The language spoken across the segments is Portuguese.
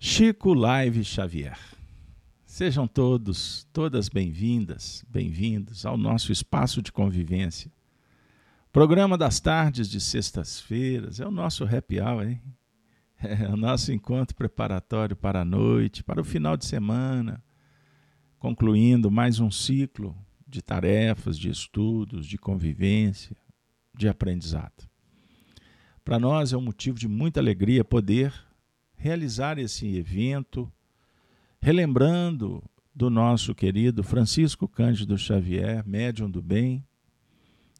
Chico Live Xavier. Sejam todos, todas bem-vindas, bem-vindos ao nosso espaço de convivência. Programa das tardes de sextas-feiras, é o nosso happy hour, hein? É o nosso encontro preparatório para a noite, para o final de semana, concluindo mais um ciclo de tarefas, de estudos, de convivência, de aprendizado. Para nós é um motivo de muita alegria poder realizar esse evento, relembrando do nosso querido Francisco Cândido Xavier, médium do bem,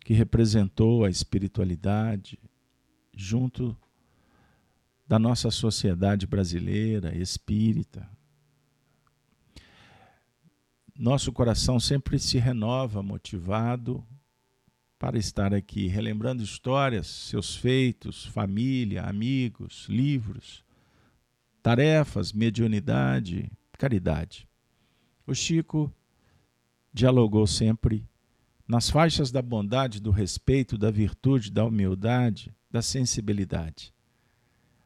que representou a espiritualidade junto da nossa sociedade brasileira espírita. Nosso coração sempre se renova motivado para estar aqui, relembrando histórias, seus feitos, família, amigos, livros tarefas, mediunidade, caridade. O Chico dialogou sempre nas faixas da bondade, do respeito, da virtude, da humildade, da sensibilidade.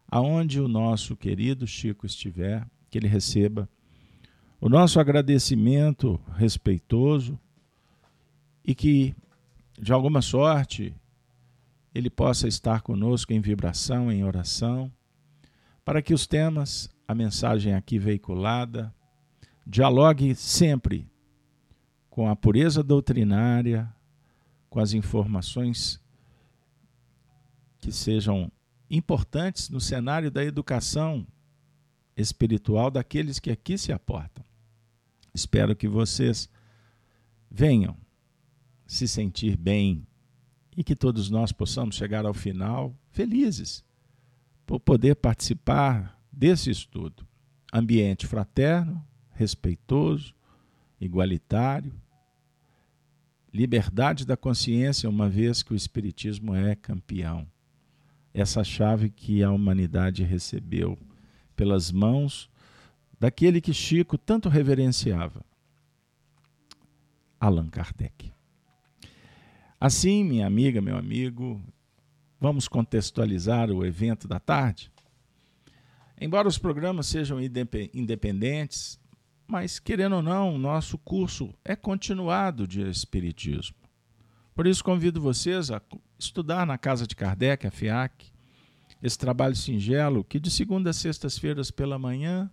Aonde o nosso querido Chico estiver, que ele receba o nosso agradecimento respeitoso e que, de alguma sorte, ele possa estar conosco em vibração, em oração para que os temas, a mensagem aqui veiculada, dialogue sempre com a pureza doutrinária, com as informações que sejam importantes no cenário da educação espiritual daqueles que aqui se aportam. Espero que vocês venham se sentir bem e que todos nós possamos chegar ao final felizes por poder participar desse estudo. Ambiente fraterno, respeitoso, igualitário, liberdade da consciência, uma vez que o Espiritismo é campeão. Essa chave que a humanidade recebeu pelas mãos daquele que Chico tanto reverenciava, Allan Kardec. Assim, minha amiga, meu amigo, Vamos contextualizar o evento da tarde? Embora os programas sejam independentes, mas querendo ou não, nosso curso é continuado de Espiritismo. Por isso, convido vocês a estudar na Casa de Kardec, a FIAC, esse trabalho singelo que de segunda a sextas-feiras pela manhã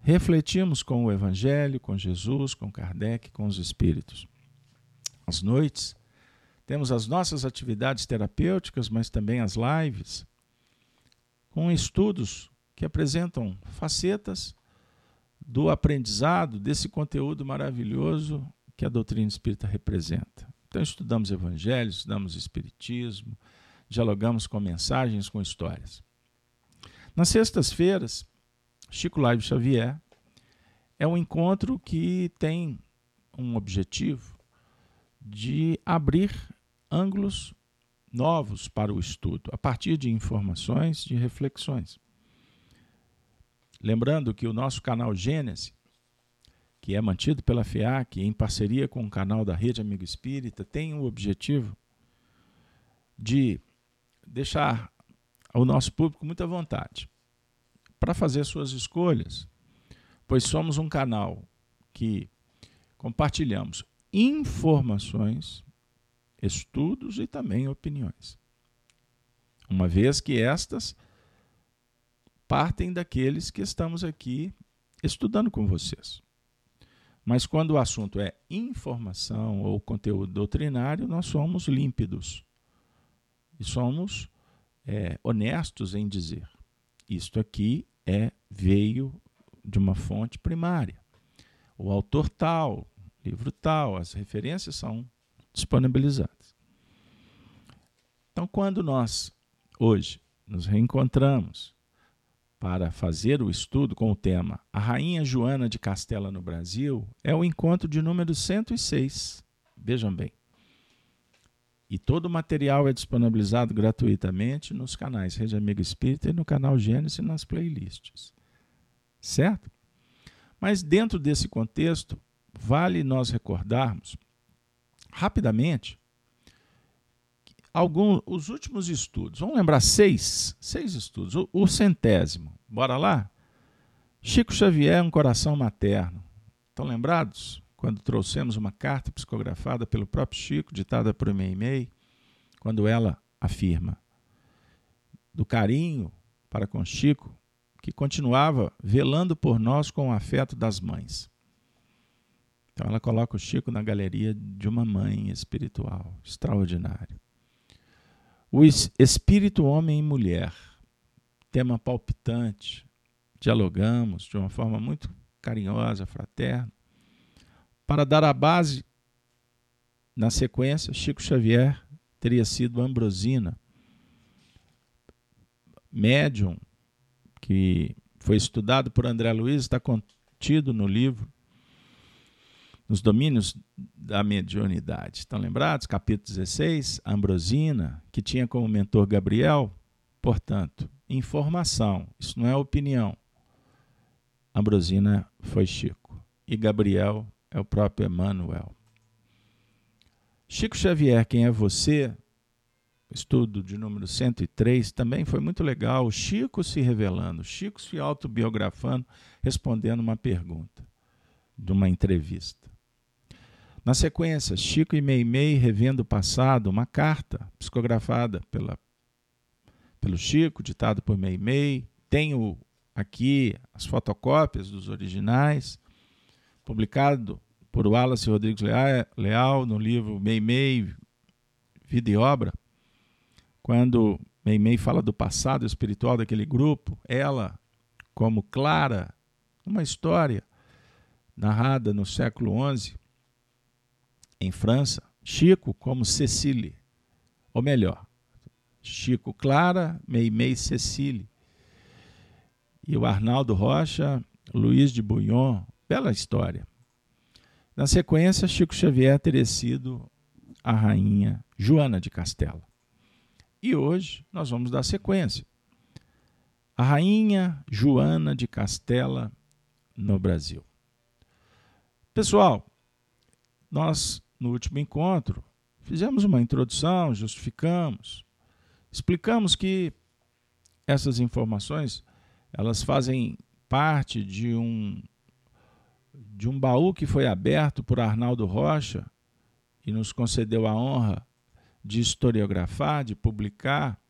refletimos com o Evangelho, com Jesus, com Kardec, com os Espíritos. Às noites, temos as nossas atividades terapêuticas, mas também as lives, com estudos que apresentam facetas do aprendizado desse conteúdo maravilhoso que a doutrina espírita representa. Então, estudamos Evangelho, estudamos Espiritismo, dialogamos com mensagens, com histórias. Nas sextas-feiras, Chico Live Xavier é um encontro que tem um objetivo de abrir ângulos novos para o estudo, a partir de informações, de reflexões. Lembrando que o nosso canal Gênesis, que é mantido pela FEAC em parceria com o canal da Rede Amigo Espírita, tem o objetivo de deixar o nosso público muita vontade para fazer suas escolhas, pois somos um canal que compartilhamos informações estudos e também opiniões. Uma vez que estas partem daqueles que estamos aqui estudando com vocês. Mas quando o assunto é informação ou conteúdo doutrinário, nós somos límpidos e somos é, honestos em dizer: isto aqui é veio de uma fonte primária. O autor tal, livro tal, as referências são disponibilizadas. Então, quando nós hoje nos reencontramos para fazer o estudo com o tema A Rainha Joana de Castela no Brasil, é o encontro de número 106. Vejam bem. E todo o material é disponibilizado gratuitamente nos canais Rede Amigo Espírita e no canal Gênesis nas playlists. Certo? Mas dentro desse contexto, vale nós recordarmos rapidamente alguns os últimos estudos. Vamos lembrar seis, seis estudos. O, o, centésimo. Bora lá? Chico Xavier um coração materno. Estão lembrados? Quando trouxemos uma carta psicografada pelo próprio Chico, ditada por Meimei, quando ela afirma do carinho para com Chico, que continuava velando por nós com o afeto das mães. Então ela coloca o Chico na galeria de uma mãe espiritual, extraordinário. O espírito homem e mulher, tema palpitante, dialogamos de uma forma muito carinhosa, fraterna, para dar a base, na sequência, Chico Xavier teria sido Ambrosina, médium que foi estudado por André Luiz, está contido no livro Nos Domínios da Mediunidade. Estão lembrados? Capítulo 16, Ambrosina, que tinha como mentor Gabriel, portanto, informação, isso não é opinião. Ambrosina foi Chico e Gabriel é o próprio Emmanuel. Chico Xavier, quem é você? Estudo de número 103 também foi muito legal. Chico se revelando, Chico se autobiografando, respondendo uma pergunta de uma entrevista. Na sequência, Chico e Meimei revendo o passado, uma carta psicografada pela, pelo Chico, ditado por Meimei. Tenho aqui as fotocópias dos originais, publicado por Wallace Rodrigues Leal no livro Meimei, Vida e Obra. Quando Meimei fala do passado espiritual daquele grupo, ela, como Clara, uma história narrada no século XI, em França, Chico como Cecília, ou melhor, Chico Clara, Meimei Cecília, e o Arnaldo Rocha, Luiz de Bouillon, bela história. Na sequência, Chico Xavier teria sido a rainha Joana de Castela. E hoje nós vamos dar sequência. A rainha Joana de Castela no Brasil. Pessoal, nós no último encontro fizemos uma introdução, justificamos, explicamos que essas informações elas fazem parte de um de um baú que foi aberto por Arnaldo Rocha e nos concedeu a honra de historiografar, de publicar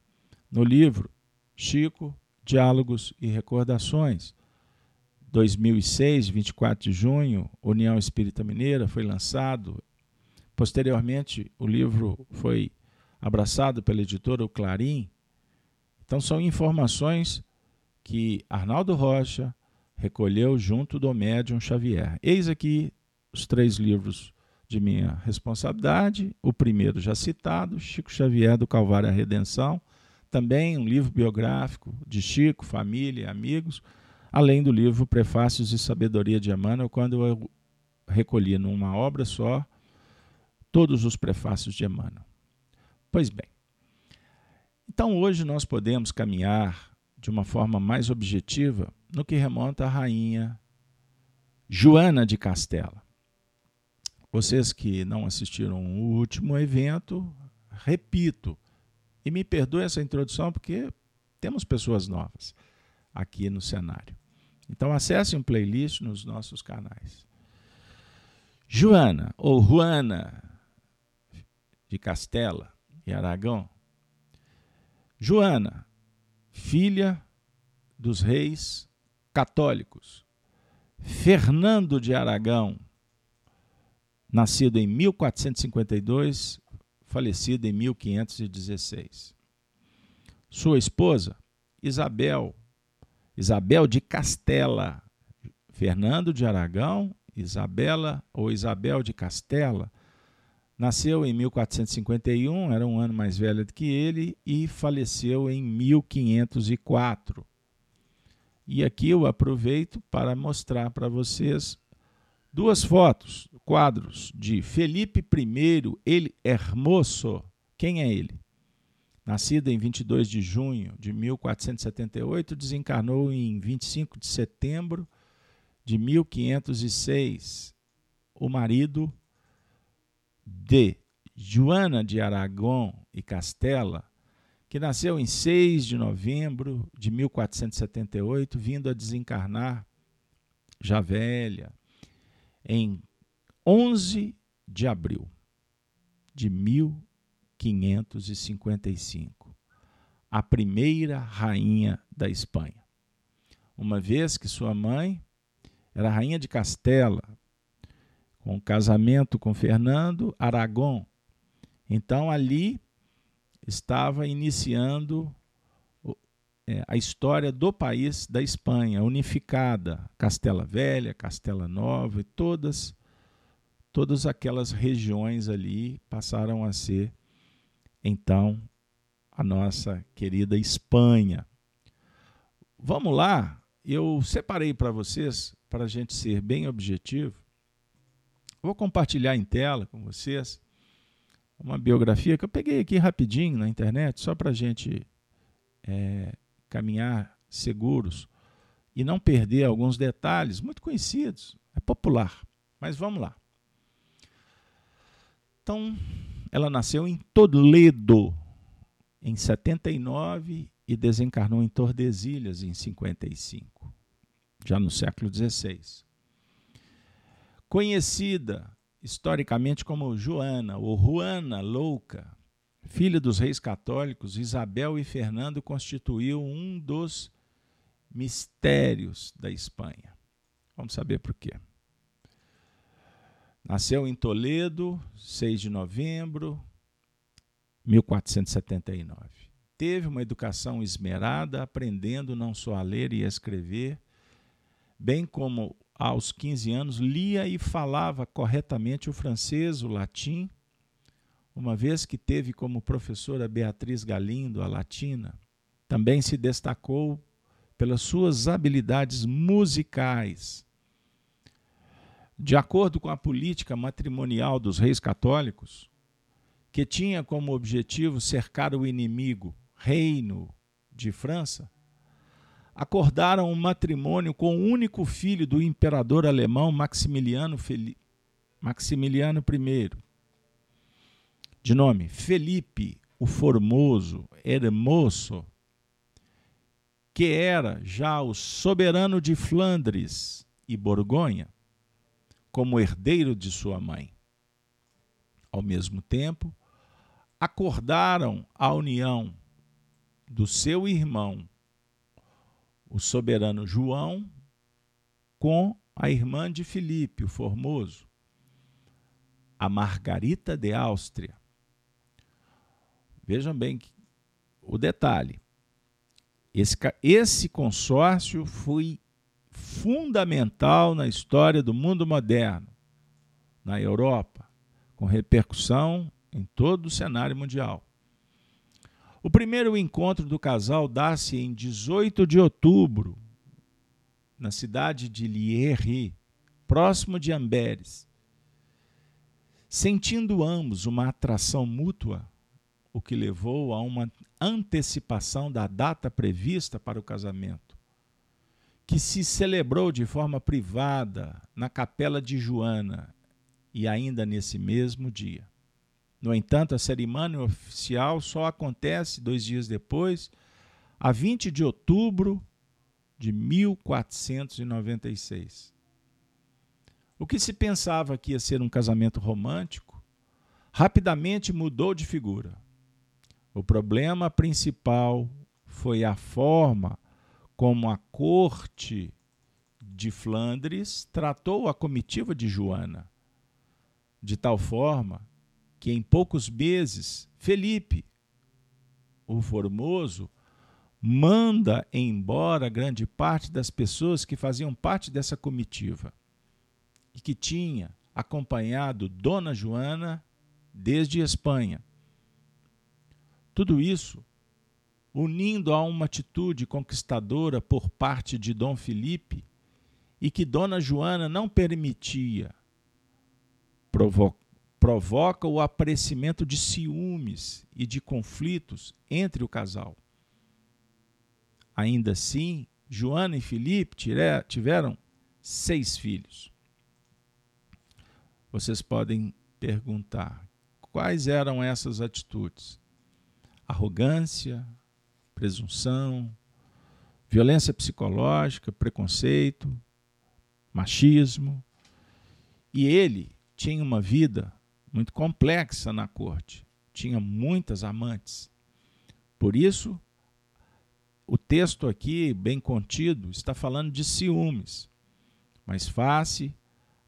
no livro Chico, Diálogos e Recordações. 2006, 24 de junho, União Espírita Mineira foi lançado. Posteriormente, o livro foi abraçado pela editora Clarim. Então, são informações que Arnaldo Rocha recolheu junto do médium Xavier. Eis aqui os três livros de minha responsabilidade. O primeiro já citado, Chico Xavier do Calvário à Redenção, também um livro biográfico de Chico, família, amigos, além do livro Prefácios e Sabedoria de Emmanuel, quando eu recolhi numa obra só todos os prefácios de Emmanuel. Pois bem, então hoje nós podemos caminhar de uma forma mais objetiva no que remonta à rainha Joana de Castela. Vocês que não assistiram o último evento, repito, e me perdoe essa introdução porque temos pessoas novas aqui no cenário. Então acesse um playlist nos nossos canais. Joana ou Juana de Castela e Aragão. Joana filha dos reis católicos. Fernando de Aragão, nascido em 1452, falecido em 1516. Sua esposa, Isabel, Isabel de Castela, Fernando de Aragão, Isabela ou Isabel de Castela, Nasceu em 1451, era um ano mais velha do que ele, e faleceu em 1504. E aqui eu aproveito para mostrar para vocês duas fotos, quadros de Felipe I, ele Hermoso. Quem é ele? Nascido em 22 de junho de 1478, desencarnou em 25 de setembro de 1506. O marido de Joana de Aragão e Castela, que nasceu em 6 de novembro de 1478, vindo a desencarnar já velha, em 11 de abril de 1555, a primeira rainha da Espanha. Uma vez que sua mãe era rainha de Castela, com casamento com Fernando Aragão. Então ali estava iniciando é, a história do país da Espanha, unificada, Castela Velha, Castela Nova e todas todas aquelas regiões ali passaram a ser então a nossa querida Espanha. Vamos lá, eu separei para vocês, para a gente ser bem objetivo, vou compartilhar em tela com vocês uma biografia que eu peguei aqui rapidinho na internet, só para a gente é, caminhar seguros e não perder alguns detalhes muito conhecidos. É popular, mas vamos lá. Então, ela nasceu em Toledo em 79 e desencarnou em Tordesilhas em 55, já no século XVI. Conhecida historicamente como Joana ou Juana Louca, filha dos reis católicos, Isabel e Fernando constituiu um dos mistérios da Espanha. Vamos saber por quê. Nasceu em Toledo, 6 de novembro de 1479. Teve uma educação esmerada, aprendendo não só a ler e a escrever, bem como aos 15 anos lia e falava corretamente o francês, o latim uma vez que teve como professora Beatriz Galindo, a latina, também se destacou pelas suas habilidades musicais. De acordo com a política matrimonial dos reis católicos, que tinha como objetivo cercar o inimigo, reino de França, acordaram um matrimônio com o único filho do imperador alemão Maximiliano, Fel... Maximiliano I, de nome Felipe o Formoso, Hermoso, que era já o soberano de Flandres e Borgonha, como herdeiro de sua mãe. Ao mesmo tempo, acordaram a união do seu irmão, o soberano João, com a irmã de Filipe, o Formoso, a Margarita de Áustria Vejam bem o detalhe. Esse, esse consórcio foi fundamental na história do mundo moderno, na Europa, com repercussão em todo o cenário mundial. O primeiro encontro do casal dá-se em 18 de outubro, na cidade de Lierre, próximo de Amberes. Sentindo ambos uma atração mútua, o que levou a uma antecipação da data prevista para o casamento, que se celebrou de forma privada na capela de Joana e ainda nesse mesmo dia. No entanto, a cerimônia oficial só acontece dois dias depois, a 20 de outubro de 1496. O que se pensava que ia ser um casamento romântico, rapidamente mudou de figura. O problema principal foi a forma como a corte de Flandres tratou a comitiva de Joana, de tal forma que em poucos meses Felipe, o Formoso, manda embora grande parte das pessoas que faziam parte dessa comitiva e que tinha acompanhado Dona Joana desde Espanha. Tudo isso unindo a uma atitude conquistadora por parte de Dom Felipe e que Dona Joana não permitia, provo provoca o aparecimento de ciúmes e de conflitos entre o casal. Ainda assim, Joana e Felipe tiveram seis filhos. Vocês podem perguntar quais eram essas atitudes? arrogância, presunção, violência psicológica, preconceito, machismo, e ele tinha uma vida muito complexa na corte, tinha muitas amantes. Por isso, o texto aqui, bem contido, está falando de ciúmes, mas face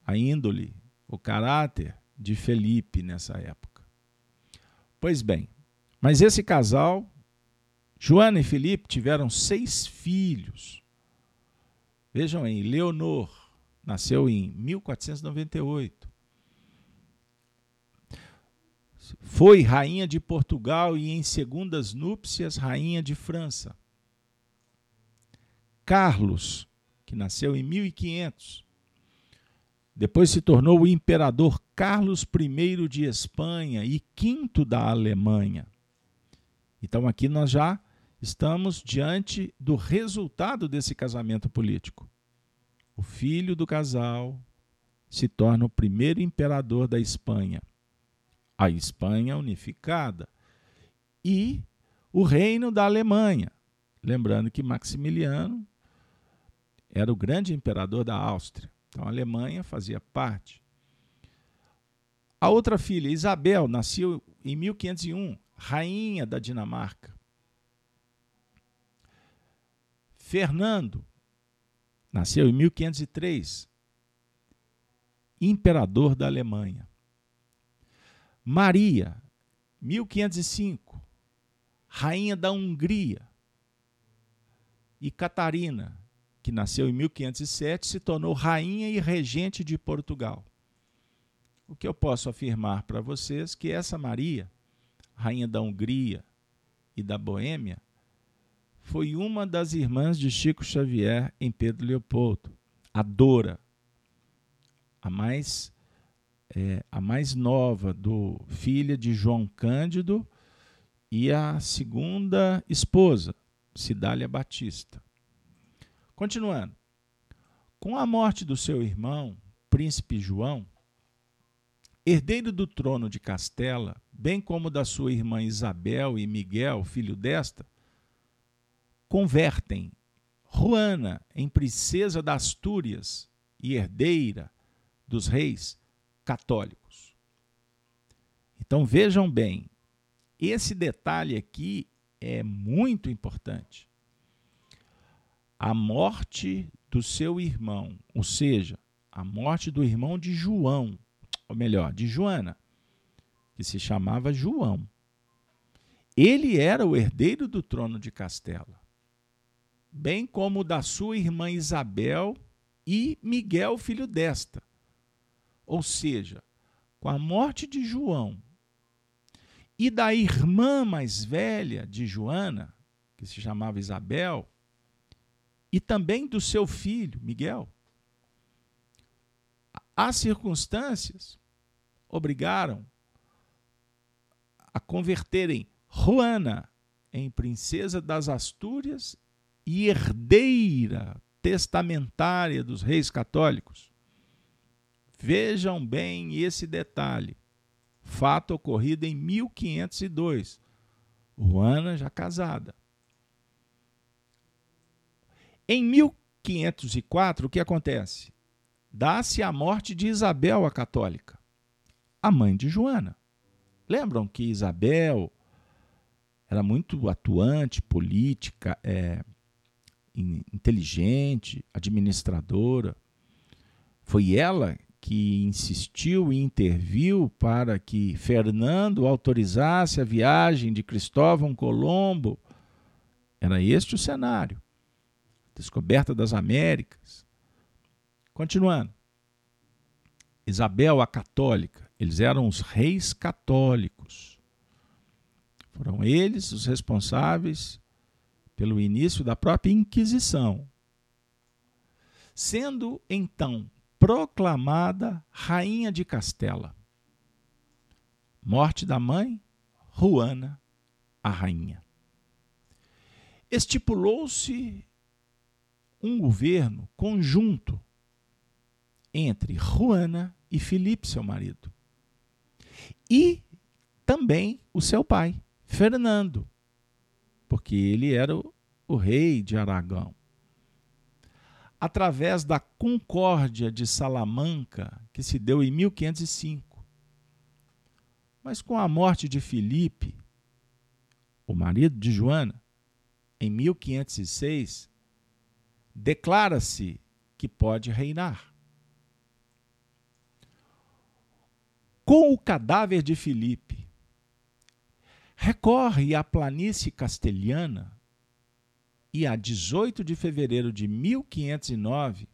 a índole, o caráter de Felipe nessa época. Pois bem, mas esse casal, Joana e Felipe, tiveram seis filhos. Vejam aí, Leonor nasceu em 1498. Foi rainha de Portugal e, em segundas núpcias, rainha de França. Carlos, que nasceu em 1500, depois se tornou o imperador Carlos I de Espanha e quinto da Alemanha. Então aqui nós já estamos diante do resultado desse casamento político. O filho do casal se torna o primeiro imperador da Espanha a Espanha unificada e o reino da Alemanha. Lembrando que Maximiliano era o grande imperador da Áustria. Então a Alemanha fazia parte. A outra filha, Isabel, nasceu em 1501, rainha da Dinamarca. Fernando nasceu em 1503, imperador da Alemanha. Maria, 1505, rainha da Hungria. E Catarina, que nasceu em 1507, se tornou rainha e regente de Portugal. O que eu posso afirmar para vocês que essa Maria, rainha da Hungria e da Boêmia, foi uma das irmãs de Chico Xavier em Pedro Leopoldo, a Dora, a mais é, a mais nova do filha de João Cândido e a segunda esposa, Cidália Batista. Continuando. Com a morte do seu irmão, príncipe João, herdeiro do trono de Castela, bem como da sua irmã Isabel e Miguel, filho desta, convertem Juana em princesa das Astúrias e herdeira dos reis católicos. Então vejam bem, esse detalhe aqui é muito importante. A morte do seu irmão, ou seja, a morte do irmão de João, ou melhor, de Joana, que se chamava João. Ele era o herdeiro do trono de Castela, bem como da sua irmã Isabel e Miguel, filho desta. Ou seja, com a morte de João e da irmã mais velha de Joana, que se chamava Isabel, e também do seu filho, Miguel, as circunstâncias obrigaram a converterem Juana em princesa das Astúrias e herdeira testamentária dos reis católicos. Vejam bem esse detalhe. Fato ocorrido em 1502. Juana já casada. Em 1504, o que acontece? Dá-se a morte de Isabel a católica, a mãe de Joana. Lembram que Isabel era muito atuante, política, é, inteligente, administradora. Foi ela que insistiu e interviu para que Fernando autorizasse a viagem de Cristóvão Colombo. Era este o cenário. Descoberta das Américas. Continuando. Isabel a católica, eles eram os reis católicos. Foram eles os responsáveis pelo início da própria Inquisição. Sendo então proclamada rainha de Castela. Morte da mãe, Juana, a rainha. Estipulou-se um governo conjunto entre Juana e Filipe, seu marido, e também o seu pai, Fernando, porque ele era o, o rei de Aragão. através da Concórdia de Salamanca, que se deu em 1505. Mas com a morte de Filipe, o marido de Joana, em 1506, declara-se que pode reinar. Com o cadáver de Filipe, recorre à planície castelhana e a 18 de fevereiro de 1509,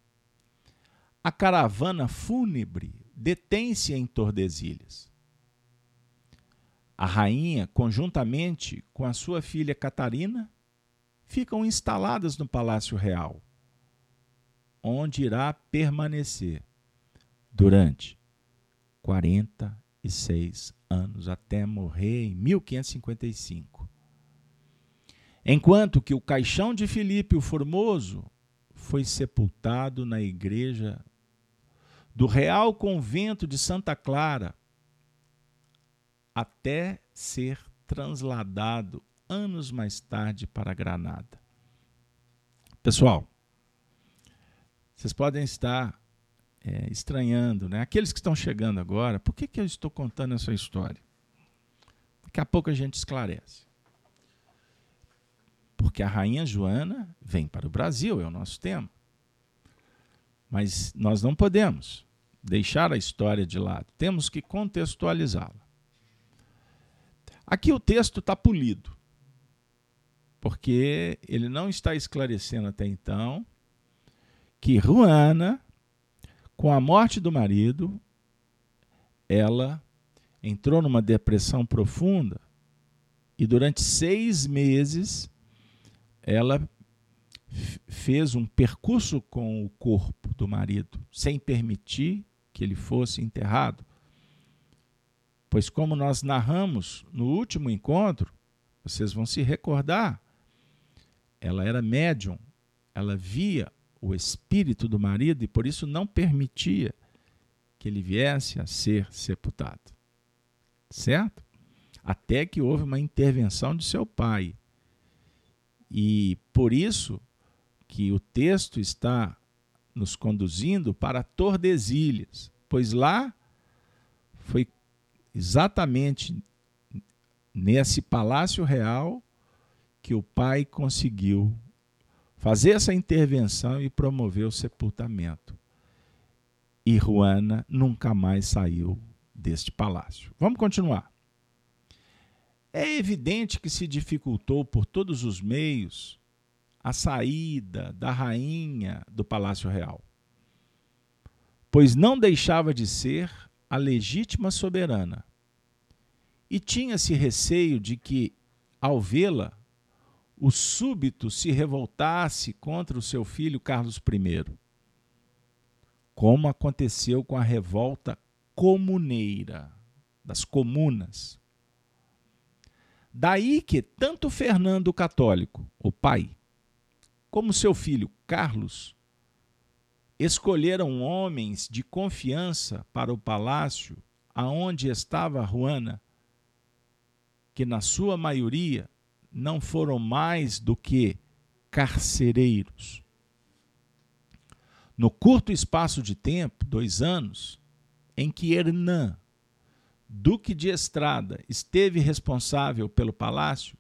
a caravana fúnebre detém-se em Tordesilhas. A rainha, conjuntamente com a sua filha Catarina, ficam instaladas no Palácio Real, onde irá permanecer durante 46 anos, até morrer em 1555 enquanto que o caixão de Filipe o Formoso foi sepultado na igreja do Real Convento de Santa Clara, até ser transladado anos mais tarde para Granada. Pessoal, vocês podem estar é, estranhando, né? Aqueles que estão chegando agora, por que, que eu estou contando essa história? Daqui a pouco a gente esclarece porque a rainha Joana vem para o Brasil, é o nosso tema. Mas nós não podemos deixar a história de lado, temos que contextualizá-la. Aqui o texto está polido, porque ele não está esclarecendo até então que Juana, com a morte do marido, ela entrou numa depressão profunda e durante seis meses ela fez um percurso com o corpo do marido, sem permitir que ele fosse enterrado. Pois, como nós narramos no último encontro, vocês vão se recordar, ela era médium, ela via o espírito do marido e por isso não permitia que ele viesse a ser sepultado. Certo? Até que houve uma intervenção de seu pai, e por isso que o texto está nos conduzindo para Tordesilhas, pois lá foi exatamente nesse palácio real que o pai conseguiu fazer essa intervenção e promover o sepultamento. E Juana nunca mais saiu deste palácio. Vamos continuar. É evidente que se dificultou por todos os meios a saída da rainha do Palácio Real, pois não deixava de ser a legítima soberana. E tinha-se receio de que, ao vê-la, o súbito se revoltasse contra o seu filho Carlos I, como aconteceu com a revolta comuneira das comunas. Daí que tanto Fernando o Católico, o pai, como seu filho Carlos escolheram homens de confiança para o palácio aonde estava Juana, que na sua maioria não foram mais do que carcereiros. No curto espaço de tempo, dois anos, em que Hernan Duque de Estrada esteve responsável pelo palácio,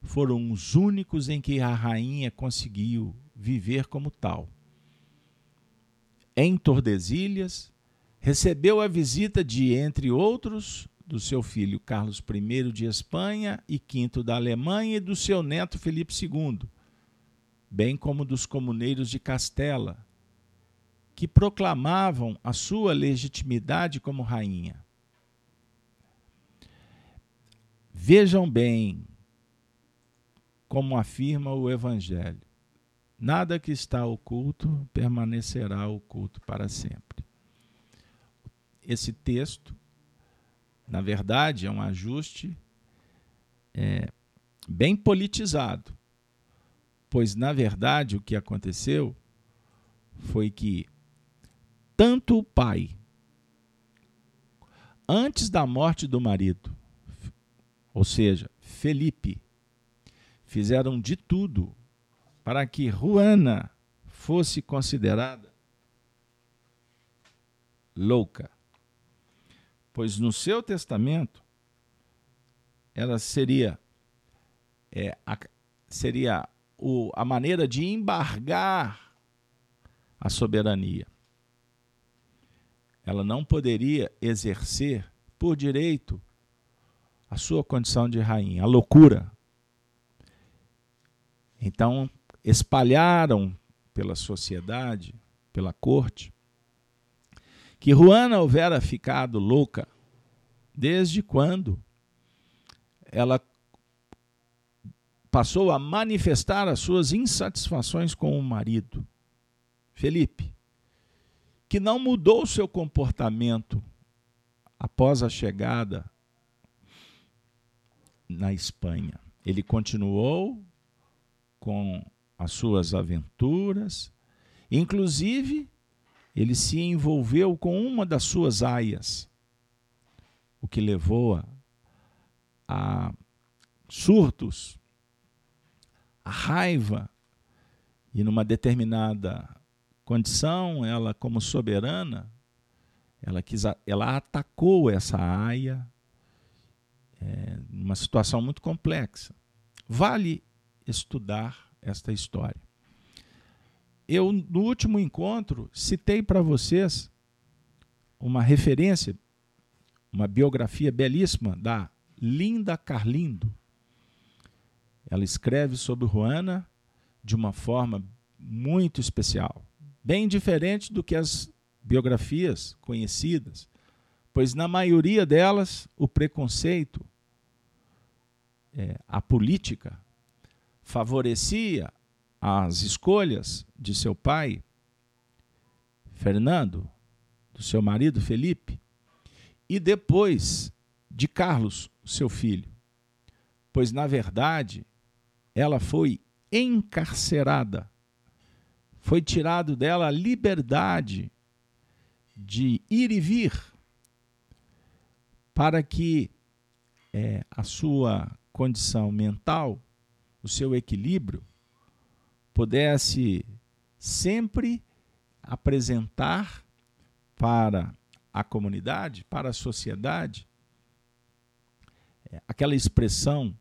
foram os únicos em que a rainha conseguiu viver como tal. Em Tordesilhas, recebeu a visita de, entre outros, do seu filho Carlos I de Espanha e V da Alemanha e do seu neto Felipe II, bem como dos comuneiros de Castela, que proclamavam a sua legitimidade como rainha. Vejam bem como afirma o Evangelho: nada que está oculto permanecerá oculto para sempre. Esse texto, na verdade, é um ajuste é, bem politizado, pois, na verdade, o que aconteceu foi que tanto o pai, antes da morte do marido, ou seja, Felipe, fizeram de tudo para que Juana fosse considerada louca, pois no seu testamento ela seria é, a, seria o, a maneira de embargar a soberania. Ela não poderia exercer por direito a sua condição de rainha, a loucura. Então, espalharam pela sociedade, pela corte, que Juana houvera ficado louca desde quando ela passou a manifestar as suas insatisfações com o marido, Felipe, que não mudou seu comportamento após a chegada na Espanha. Ele continuou com as suas aventuras, inclusive ele se envolveu com uma das suas aias, o que levou a, a surtos a raiva, e numa determinada condição, ela, como soberana, ela, quis, ela atacou essa aia é, numa situação muito complexa. Vale estudar esta história. Eu, no último encontro, citei para vocês uma referência, uma biografia belíssima da Linda Carlindo. Ela escreve sobre Juana de uma forma muito especial, bem diferente do que as biografias conhecidas, pois na maioria delas o preconceito, é, a política, favorecia as escolhas de seu pai, Fernando, do seu marido Felipe, e depois de Carlos, seu filho. Pois, na verdade, ela foi encarcerada. Foi tirado dela a liberdade de ir e vir para que é, a sua condição mental, o seu equilíbrio, pudesse sempre apresentar para a comunidade, para a sociedade, é, aquela expressão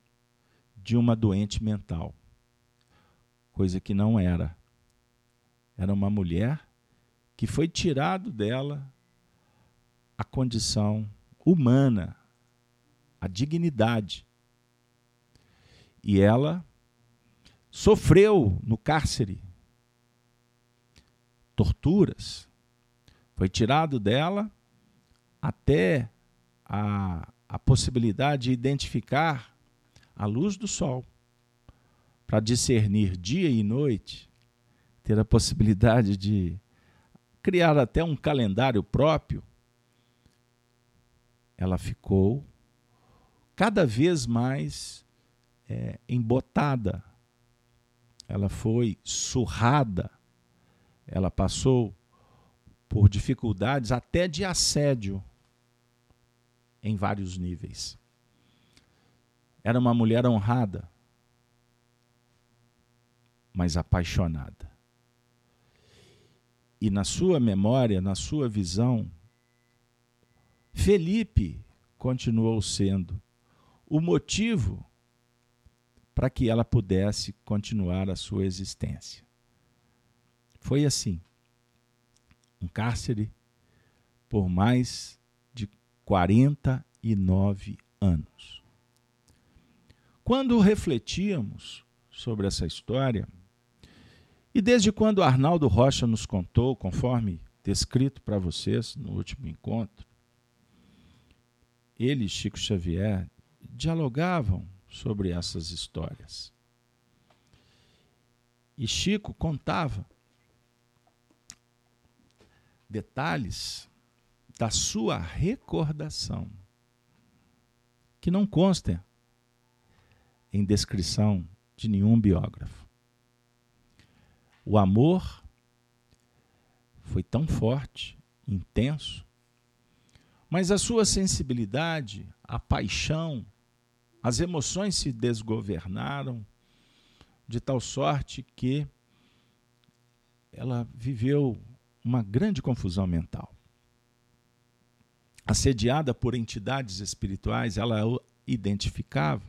de uma doente mental, coisa que não era. Era uma mulher que foi tirado dela a condição humana, a dignidade. E ela sofreu no cárcere torturas. Foi tirado dela até a, a possibilidade de identificar a luz do sol, para discernir dia e noite, ter a possibilidade de criar até um calendário próprio, ela ficou cada vez mais é, embotada, ela foi surrada, ela passou por dificuldades até de assédio em vários níveis. Era uma mulher honrada, mas apaixonada. E na sua memória, na sua visão, Felipe continuou sendo o motivo para que ela pudesse continuar a sua existência. Foi assim. Um cárcere por mais de 49 anos. Quando refletíamos sobre essa história, e desde quando Arnaldo Rocha nos contou, conforme descrito para vocês no último encontro, ele e Chico Xavier dialogavam sobre essas histórias. E Chico contava detalhes da sua recordação, que não constem em descrição de nenhum biógrafo. O amor foi tão forte, intenso, mas a sua sensibilidade, a paixão, as emoções se desgovernaram de tal sorte que ela viveu uma grande confusão mental. Assediada por entidades espirituais, ela o identificava.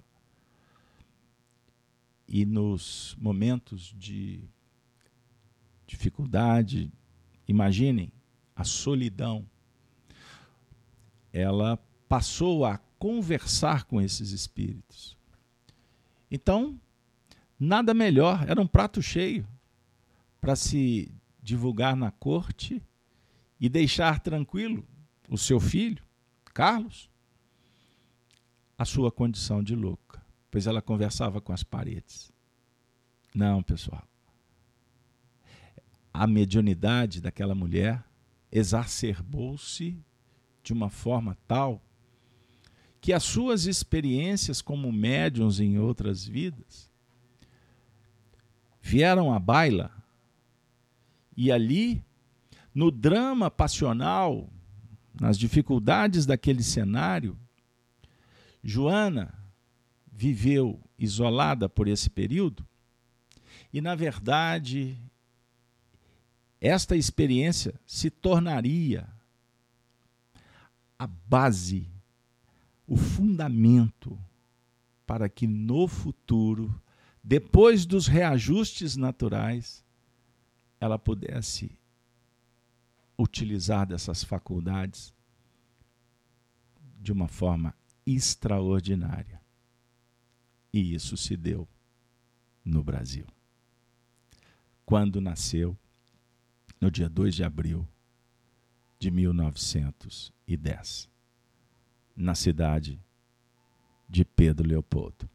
E nos momentos de dificuldade, imaginem a solidão, ela passou a conversar com esses espíritos. Então, nada melhor, era um prato cheio para se divulgar na corte e deixar tranquilo o seu filho, Carlos, a sua condição de louca, pois ela conversava com as paredes. Não, pessoal. A mediunidade daquela mulher exacerbou-se de uma forma tal que as suas experiências como médiums em outras vidas vieram à baila e ali, no drama passional, nas dificuldades daquele cenário, Joana viveu isolada por esse período e, na verdade, esta experiência se tornaria a base, o fundamento para que no futuro, depois dos reajustes naturais, ela pudesse utilizar dessas faculdades de uma forma extraordinária. E isso se deu no Brasil. Quando nasceu, no dia 2 de abril de 1910, na cidade de Pedro Leopoldo.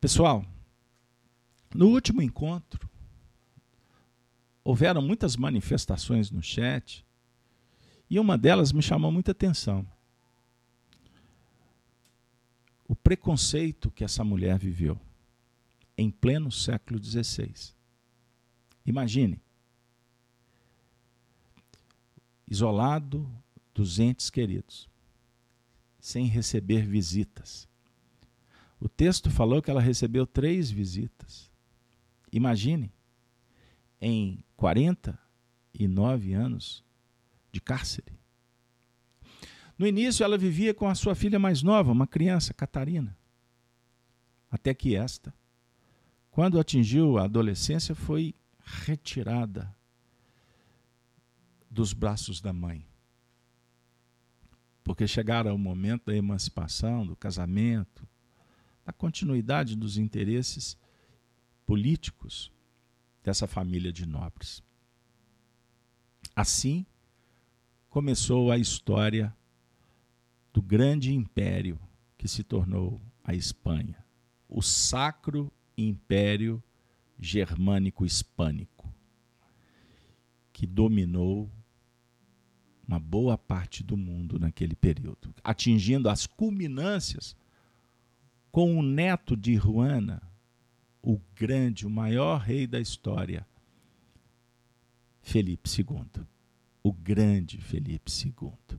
Pessoal, no último encontro, houveram muitas manifestações no chat e uma delas me chamou muita atenção. O preconceito que essa mulher viveu em pleno século XVI. Imagine, isolado dos entes queridos, sem receber visitas. O texto falou que ela recebeu três visitas. Imagine, em 49 anos de cárcere. No início, ela vivia com a sua filha mais nova, uma criança, Catarina. Até que esta, quando atingiu a adolescência, foi retirada dos braços da mãe. Porque chegara o momento da emancipação, do casamento, da continuidade dos interesses políticos dessa família de nobres. Assim começou a história do grande império que se tornou a Espanha, o Sacro Império Germânico Hispânico, que dominou uma boa parte do mundo naquele período, atingindo as culminâncias com o neto de Juana, o grande, o maior rei da história, Felipe II. O grande Felipe II,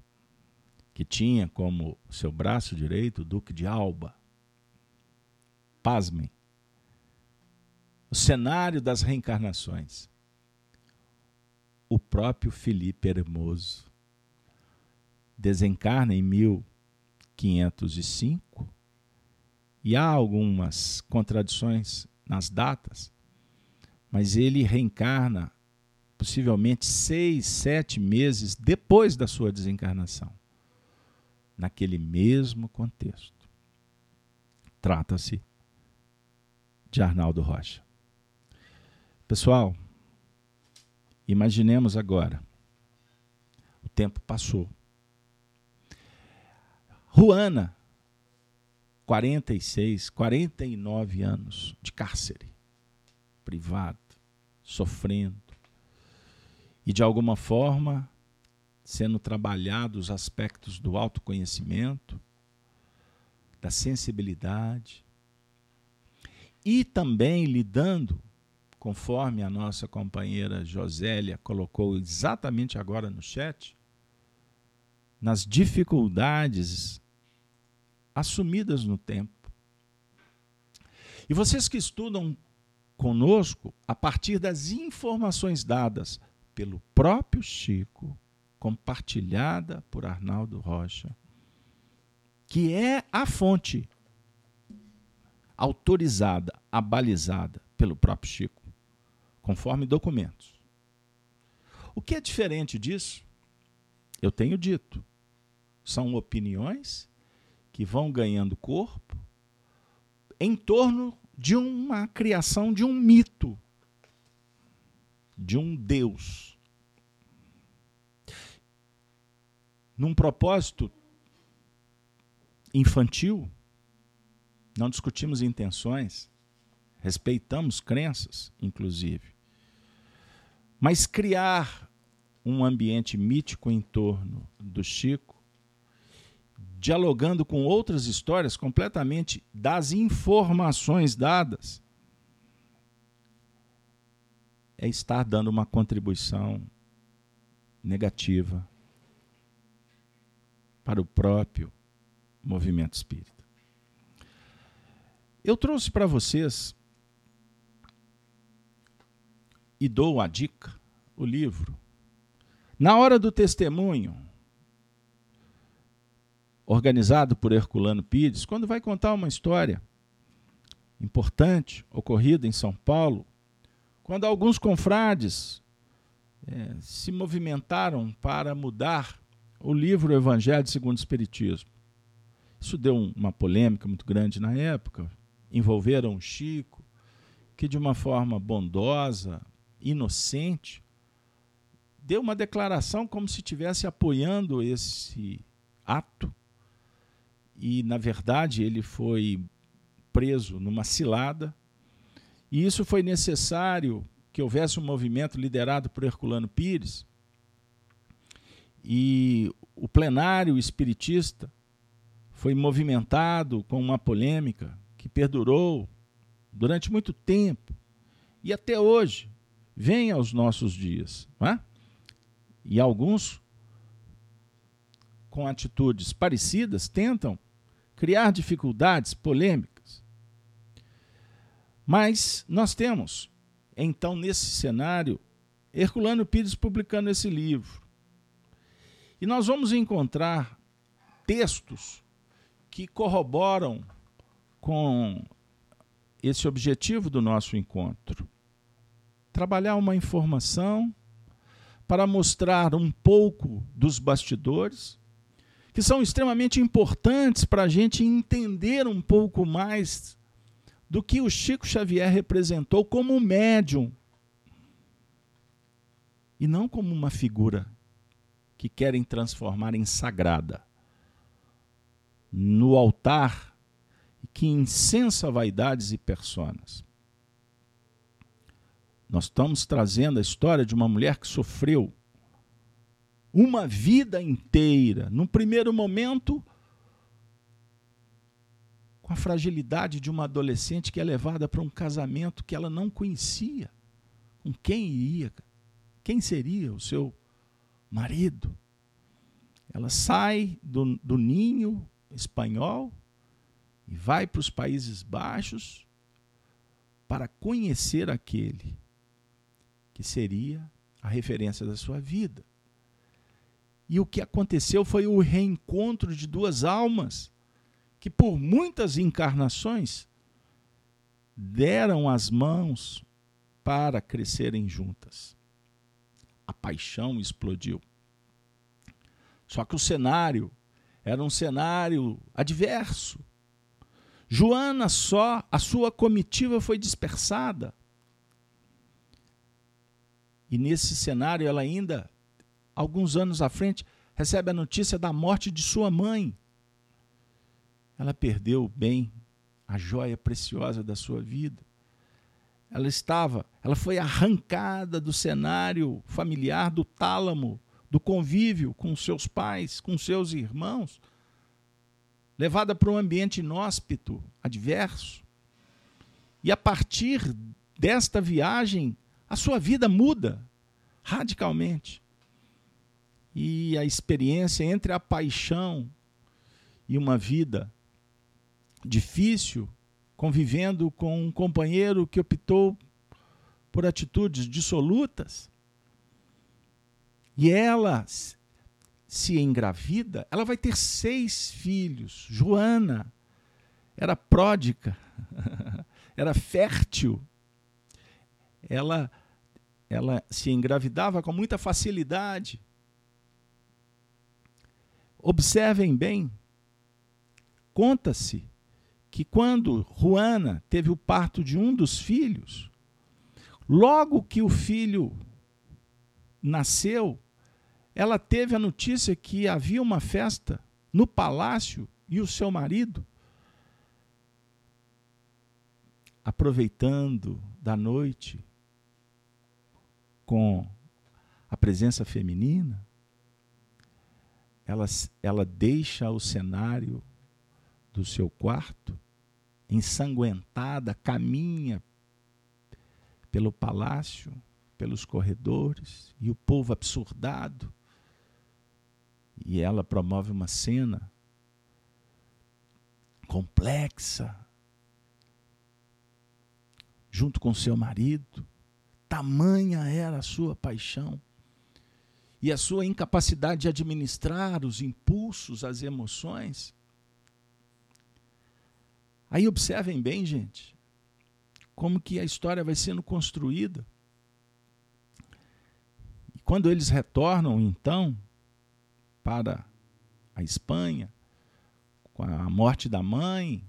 que tinha como seu braço direito o Duque de Alba. Pasmem. O cenário das reencarnações. O próprio Felipe Hermoso desencarna em 1505 e há algumas contradições nas datas, mas ele reencarna possivelmente seis, sete meses depois da sua desencarnação, naquele mesmo contexto. Trata-se de Arnaldo Rocha. Pessoal, imaginemos agora, o tempo passou. Ruana 46, 49 anos de cárcere privado, sofrendo. E de alguma forma sendo trabalhados os aspectos do autoconhecimento, da sensibilidade e também lidando, conforme a nossa companheira Josélia colocou exatamente agora no chat, nas dificuldades assumidas no tempo. E vocês que estudam conosco a partir das informações dadas pelo próprio Chico, compartilhada por Arnaldo Rocha, que é a fonte autorizada, abalizada pelo próprio Chico, conforme documentos. O que é diferente disso? Eu tenho dito, são opiniões que vão ganhando corpo em torno de uma criação de um mito, de um Deus. Num propósito infantil, não discutimos intenções, respeitamos crenças, inclusive. Mas criar um ambiente mítico em torno do Chico dialogando com outras histórias completamente das informações dadas, é estar dando uma contribuição negativa para o próprio movimento espírita. Eu trouxe para vocês e dou a dica, o livro. Na hora do testemunho, organizado por Herculano Pires, quando vai contar uma história importante ocorrida em São Paulo, quando alguns confrades é, se movimentaram para mudar o livro Evangelho segundo o Espiritismo. Isso deu um, uma polêmica muito grande na época. Envolveram Chico, que de uma forma bondosa, inocente, deu uma declaração como se estivesse apoiando esse ato e, na verdade, ele foi preso numa cilada. E isso foi necessário que houvesse um movimento liderado por Herculano Pires. E o plenário espiritista foi movimentado com uma polêmica que perdurou durante muito tempo e até hoje vem aos nossos dias. É? E alguns, com atitudes parecidas, tentam criar dificuldades, polêmicas. Mas nós temos, então, nesse cenário, Herculano Pires publicando esse livro. E nós vamos encontrar textos que corroboram com esse objetivo do nosso encontro. Trabalhar uma informação para mostrar um pouco dos bastidores que são extremamente importantes para a gente entender um pouco mais do que o Chico Xavier representou como médium e não como uma figura que querem transformar em sagrada no altar que incensa vaidades e personas. Nós estamos trazendo a história de uma mulher que sofreu uma vida inteira, num primeiro momento, com a fragilidade de uma adolescente que é levada para um casamento que ela não conhecia. Com quem iria? Quem seria o seu marido? Ela sai do, do ninho espanhol e vai para os Países Baixos para conhecer aquele que seria a referência da sua vida. E o que aconteceu foi o reencontro de duas almas que, por muitas encarnações, deram as mãos para crescerem juntas. A paixão explodiu. Só que o cenário era um cenário adverso. Joana só, a sua comitiva foi dispersada. E nesse cenário ela ainda alguns anos à frente, recebe a notícia da morte de sua mãe. Ela perdeu o bem, a joia preciosa da sua vida. Ela estava, ela foi arrancada do cenário familiar, do tálamo, do convívio com seus pais, com seus irmãos, levada para um ambiente inóspito, adverso. E a partir desta viagem, a sua vida muda radicalmente e a experiência entre a paixão e uma vida difícil, convivendo com um companheiro que optou por atitudes dissolutas. E ela se engravida, ela vai ter seis filhos. Joana era pródica, era fértil. Ela, ela se engravidava com muita facilidade. Observem bem, conta-se que quando Juana teve o parto de um dos filhos, logo que o filho nasceu, ela teve a notícia que havia uma festa no palácio e o seu marido, aproveitando da noite com a presença feminina, ela, ela deixa o cenário do seu quarto, ensanguentada, caminha pelo palácio, pelos corredores, e o povo absurdado. E ela promove uma cena complexa, junto com seu marido. Tamanha era a sua paixão e a sua incapacidade de administrar os impulsos, as emoções. Aí observem bem, gente, como que a história vai sendo construída. E quando eles retornam, então, para a Espanha, com a morte da mãe,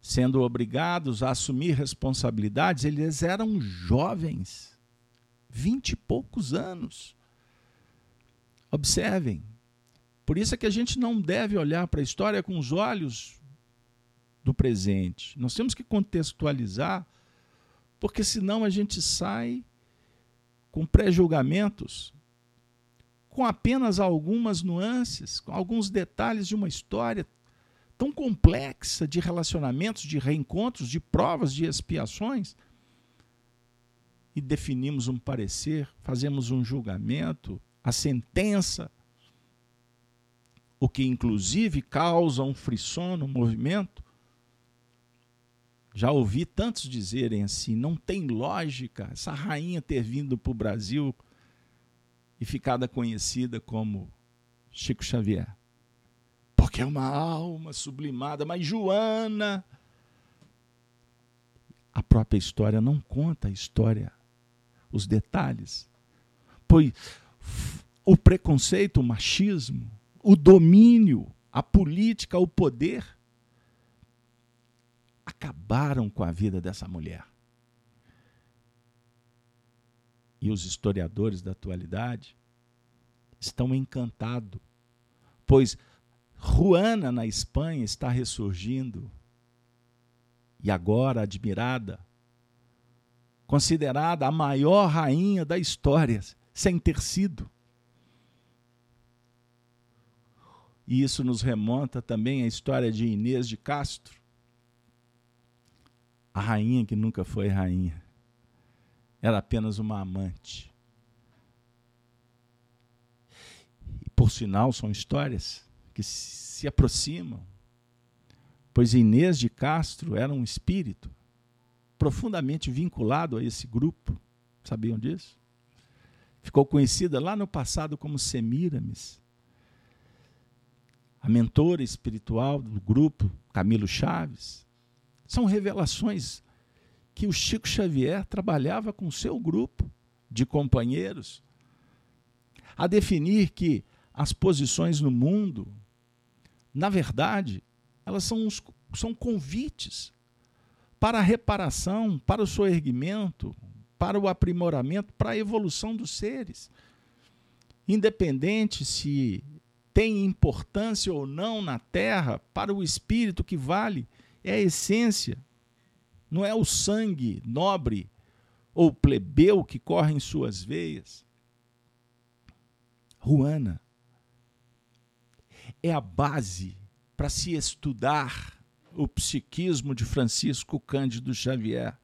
sendo obrigados a assumir responsabilidades, eles eram jovens, vinte e poucos anos. Observem. Por isso é que a gente não deve olhar para a história com os olhos do presente. Nós temos que contextualizar, porque senão a gente sai com pré-julgamentos, com apenas algumas nuances, com alguns detalhes de uma história tão complexa de relacionamentos, de reencontros, de provas, de expiações, e definimos um parecer, fazemos um julgamento, a sentença, o que inclusive causa um frisson no movimento, já ouvi tantos dizerem assim: não tem lógica essa rainha ter vindo para o Brasil e ficado conhecida como Chico Xavier. Porque é uma alma sublimada, mas Joana. A própria história não conta a história, os detalhes. Pois o preconceito, o machismo, o domínio, a política, o poder acabaram com a vida dessa mulher. E os historiadores da atualidade estão encantados, pois Juana na Espanha está ressurgindo e agora admirada, considerada a maior rainha da história, sem ter sido. E isso nos remonta também à história de Inês de Castro, a rainha que nunca foi rainha. Era apenas uma amante. E, por sinal, são histórias que se aproximam, pois Inês de Castro era um espírito profundamente vinculado a esse grupo. Sabiam disso? Ficou conhecida lá no passado como Semíramis. A mentora espiritual do grupo, Camilo Chaves, são revelações que o Chico Xavier trabalhava com seu grupo de companheiros a definir que as posições no mundo, na verdade, elas são, são convites para a reparação, para o soerguimento, para o aprimoramento, para a evolução dos seres. Independente se tem importância ou não na Terra, para o espírito que vale é a essência. Não é o sangue nobre ou plebeu que corre em suas veias. Ruana é a base para se estudar o psiquismo de Francisco Cândido Xavier,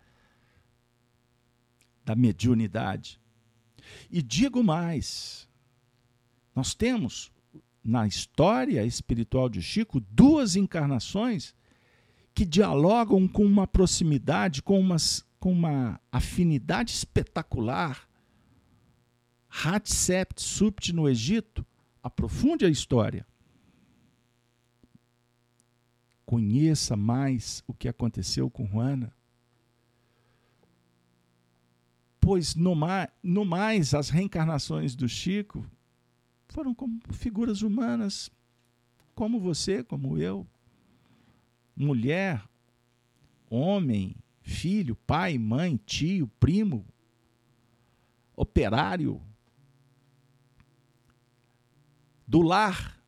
da mediunidade. E digo mais: nós temos na história espiritual de Chico duas encarnações que dialogam com uma proximidade, com, umas, com uma afinidade espetacular. Hatshepsut no Egito, aprofunde a história. Conheça mais o que aconteceu com Juana. Pois no, no mais, as reencarnações do Chico foram como figuras humanas, como você, como eu. Mulher, homem, filho, pai, mãe, tio, primo, operário, do lar.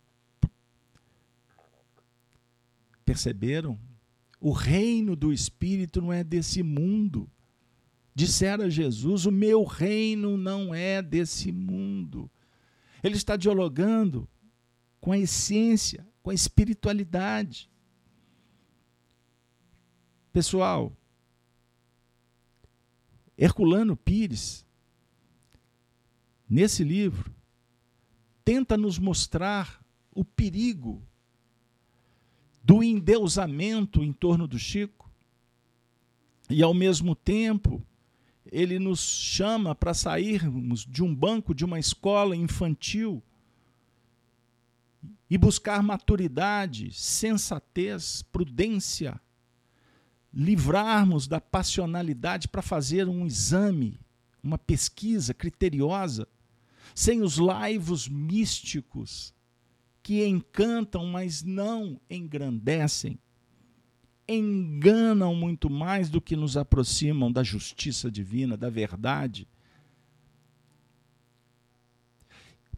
Perceberam? O reino do Espírito não é desse mundo. Dissera Jesus: O meu reino não é desse mundo. Ele está dialogando com a essência, com a espiritualidade. Pessoal, Herculano Pires, nesse livro, tenta nos mostrar o perigo do endeusamento em torno do Chico, e ao mesmo tempo ele nos chama para sairmos de um banco de uma escola infantil e buscar maturidade, sensatez, prudência, livrarmos da passionalidade para fazer um exame, uma pesquisa criteriosa, sem os laivos místicos que encantam, mas não engrandecem, enganam muito mais do que nos aproximam da justiça divina, da verdade.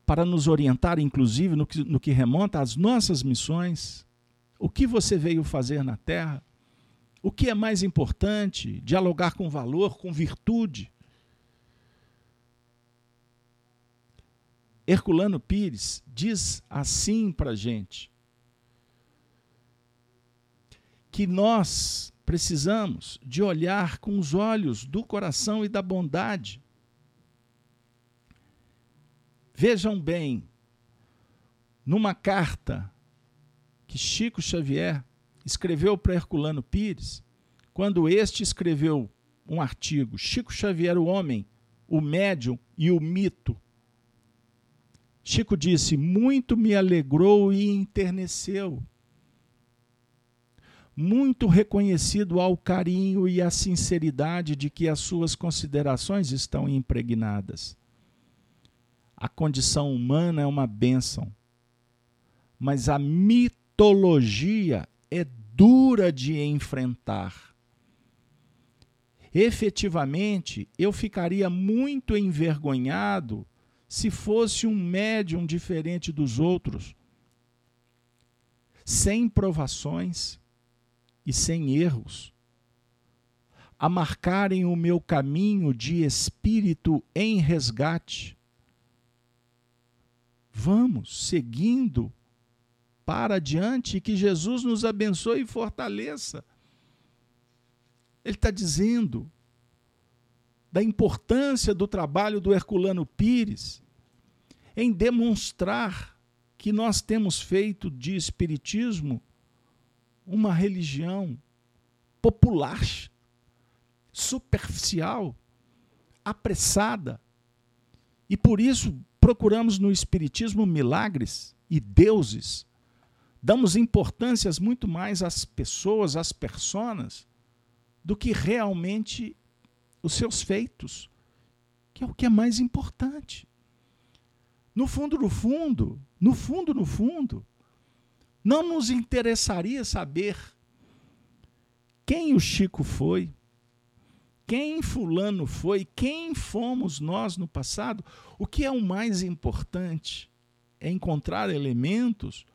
Para nos orientar, inclusive, no que, no que remonta às nossas missões, o que você veio fazer na Terra, o que é mais importante? Dialogar com valor, com virtude. Herculano Pires diz assim para a gente: que nós precisamos de olhar com os olhos do coração e da bondade. Vejam bem, numa carta que Chico Xavier escreveu para Herculano Pires, quando este escreveu um artigo, Chico Xavier, o homem, o médium e o mito. Chico disse: Muito me alegrou e enterneceu. Muito reconhecido ao carinho e à sinceridade de que as suas considerações estão impregnadas. A condição humana é uma bênção, mas a mitologia é dura de enfrentar. Efetivamente, eu ficaria muito envergonhado se fosse um médium diferente dos outros, sem provações e sem erros, a marcarem o meu caminho de espírito em resgate. Vamos seguindo para adiante que Jesus nos abençoe e fortaleça. Ele está dizendo da importância do trabalho do Herculano Pires em demonstrar que nós temos feito de Espiritismo uma religião popular, superficial, apressada. E por isso procuramos no Espiritismo milagres e deuses damos importâncias muito mais às pessoas, às personas, do que realmente os seus feitos, que é o que é mais importante. No fundo, no fundo, no fundo, no fundo, não nos interessaria saber quem o Chico foi, quem Fulano foi, quem fomos nós no passado. O que é o mais importante é encontrar elementos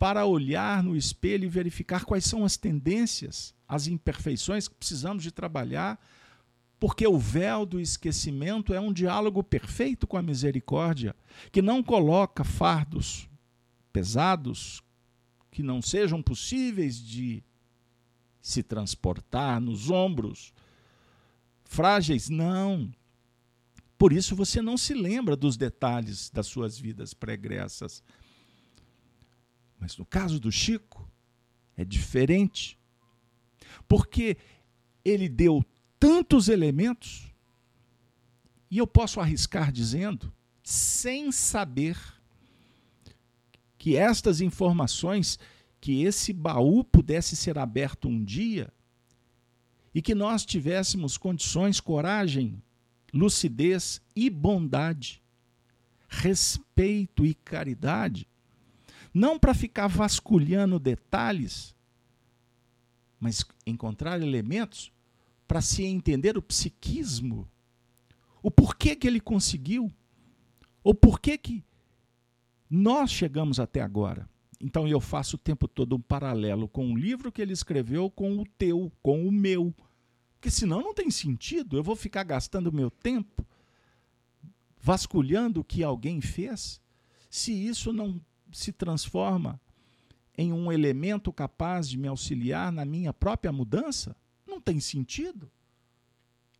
para olhar no espelho e verificar quais são as tendências, as imperfeições que precisamos de trabalhar, porque o véu do esquecimento é um diálogo perfeito com a misericórdia, que não coloca fardos pesados que não sejam possíveis de se transportar nos ombros, frágeis, não. Por isso você não se lembra dos detalhes das suas vidas pregressas mas no caso do Chico, é diferente. Porque ele deu tantos elementos. E eu posso arriscar dizendo, sem saber, que estas informações, que esse baú pudesse ser aberto um dia e que nós tivéssemos condições, coragem, lucidez e bondade, respeito e caridade, não para ficar vasculhando detalhes, mas encontrar elementos para se entender o psiquismo, o porquê que ele conseguiu, o porquê que nós chegamos até agora. Então eu faço o tempo todo um paralelo com o livro que ele escreveu com o teu, com o meu. Porque senão não tem sentido. Eu vou ficar gastando meu tempo vasculhando o que alguém fez, se isso não se transforma em um elemento capaz de me auxiliar na minha própria mudança, não tem sentido.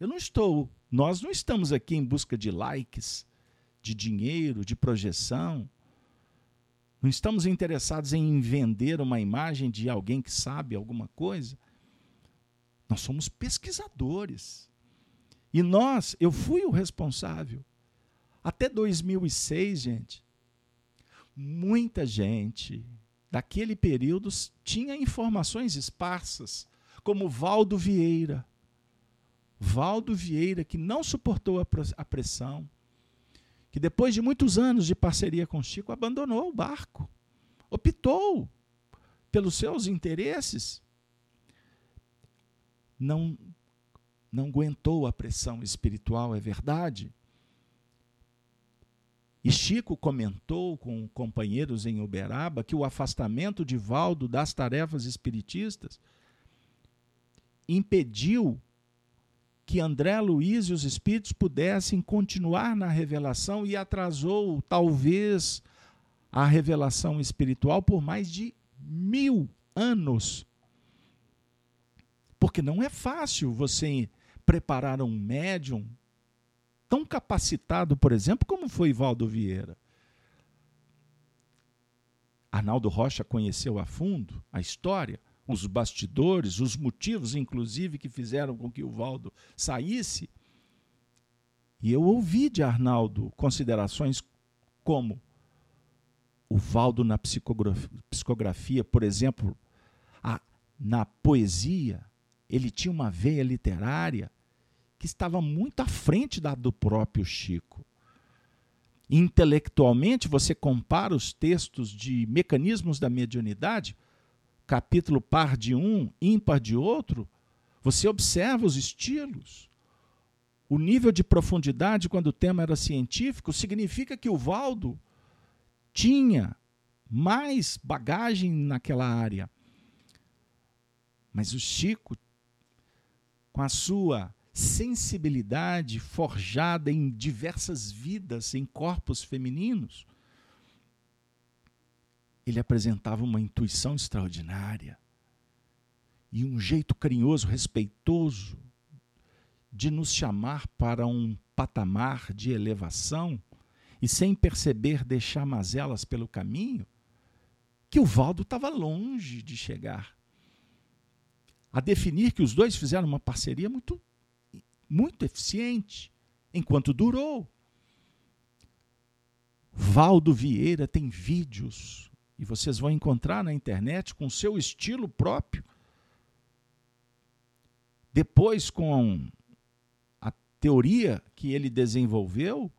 Eu não estou, nós não estamos aqui em busca de likes, de dinheiro, de projeção. Não estamos interessados em vender uma imagem de alguém que sabe alguma coisa. Nós somos pesquisadores. E nós, eu fui o responsável. Até 2006, gente, muita gente daquele período tinha informações esparsas, como Valdo Vieira. Valdo Vieira, que não suportou a pressão, que depois de muitos anos de parceria com Chico, abandonou o barco, optou pelos seus interesses, não, não aguentou a pressão espiritual, é verdade. E Chico comentou com companheiros em Uberaba que o afastamento de Valdo das tarefas espiritistas impediu que André Luiz e os espíritos pudessem continuar na revelação e atrasou, talvez, a revelação espiritual por mais de mil anos. Porque não é fácil você preparar um médium tão capacitado, por exemplo, como foi Valdo Vieira. Arnaldo Rocha conheceu a fundo a história os bastidores, os motivos, inclusive, que fizeram com que o Valdo saísse. E eu ouvi de Arnaldo considerações como o Valdo na psicografia, por exemplo, a, na poesia, ele tinha uma veia literária que estava muito à frente da do próprio Chico. Intelectualmente, você compara os textos de mecanismos da mediunidade capítulo par de um, ímpar de outro, você observa os estilos. O nível de profundidade, quando o tema era científico, significa que o Valdo tinha mais bagagem naquela área. Mas o Chico, com a sua sensibilidade forjada em diversas vidas, em corpos femininos, ele apresentava uma intuição extraordinária e um jeito carinhoso, respeitoso de nos chamar para um patamar de elevação e sem perceber deixar mazelas pelo caminho, que o Valdo estava longe de chegar. A definir que os dois fizeram uma parceria muito, muito eficiente, enquanto durou. Valdo Vieira tem vídeos e vocês vão encontrar na internet com seu estilo próprio. Depois, com a teoria que ele desenvolveu,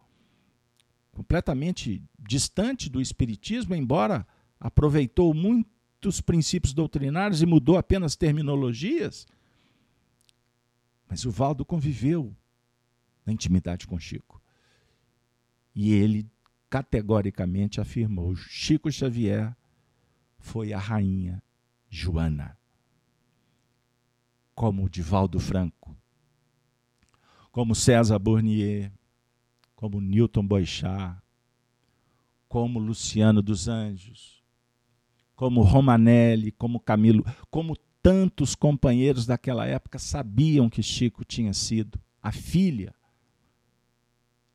completamente distante do Espiritismo, embora aproveitou muitos princípios doutrinários e mudou apenas terminologias, mas o Valdo conviveu na intimidade com Chico. E ele categoricamente afirmou: Chico Xavier foi a rainha Joana. Como Divaldo Franco, como César Bournier, como Newton Boixá, como Luciano dos Anjos, como Romanelli, como Camilo, como tantos companheiros daquela época sabiam que Chico tinha sido a filha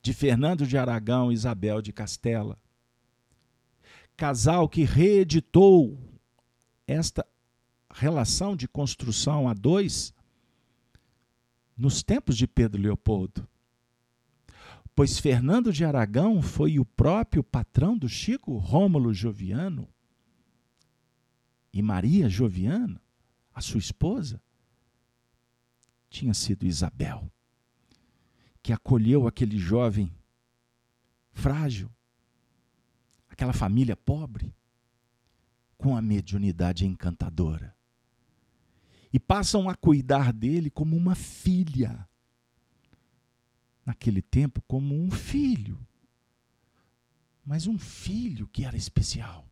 de Fernando de Aragão e Isabel de Castela. Casal que reeditou esta relação de construção a dois nos tempos de Pedro Leopoldo. Pois Fernando de Aragão foi o próprio patrão do Chico Rômulo Joviano e Maria Joviano, a sua esposa, tinha sido Isabel, que acolheu aquele jovem frágil, aquela família pobre, com a mediunidade encantadora. E passam a cuidar dele como uma filha. Naquele tempo, como um filho. Mas um filho que era especial.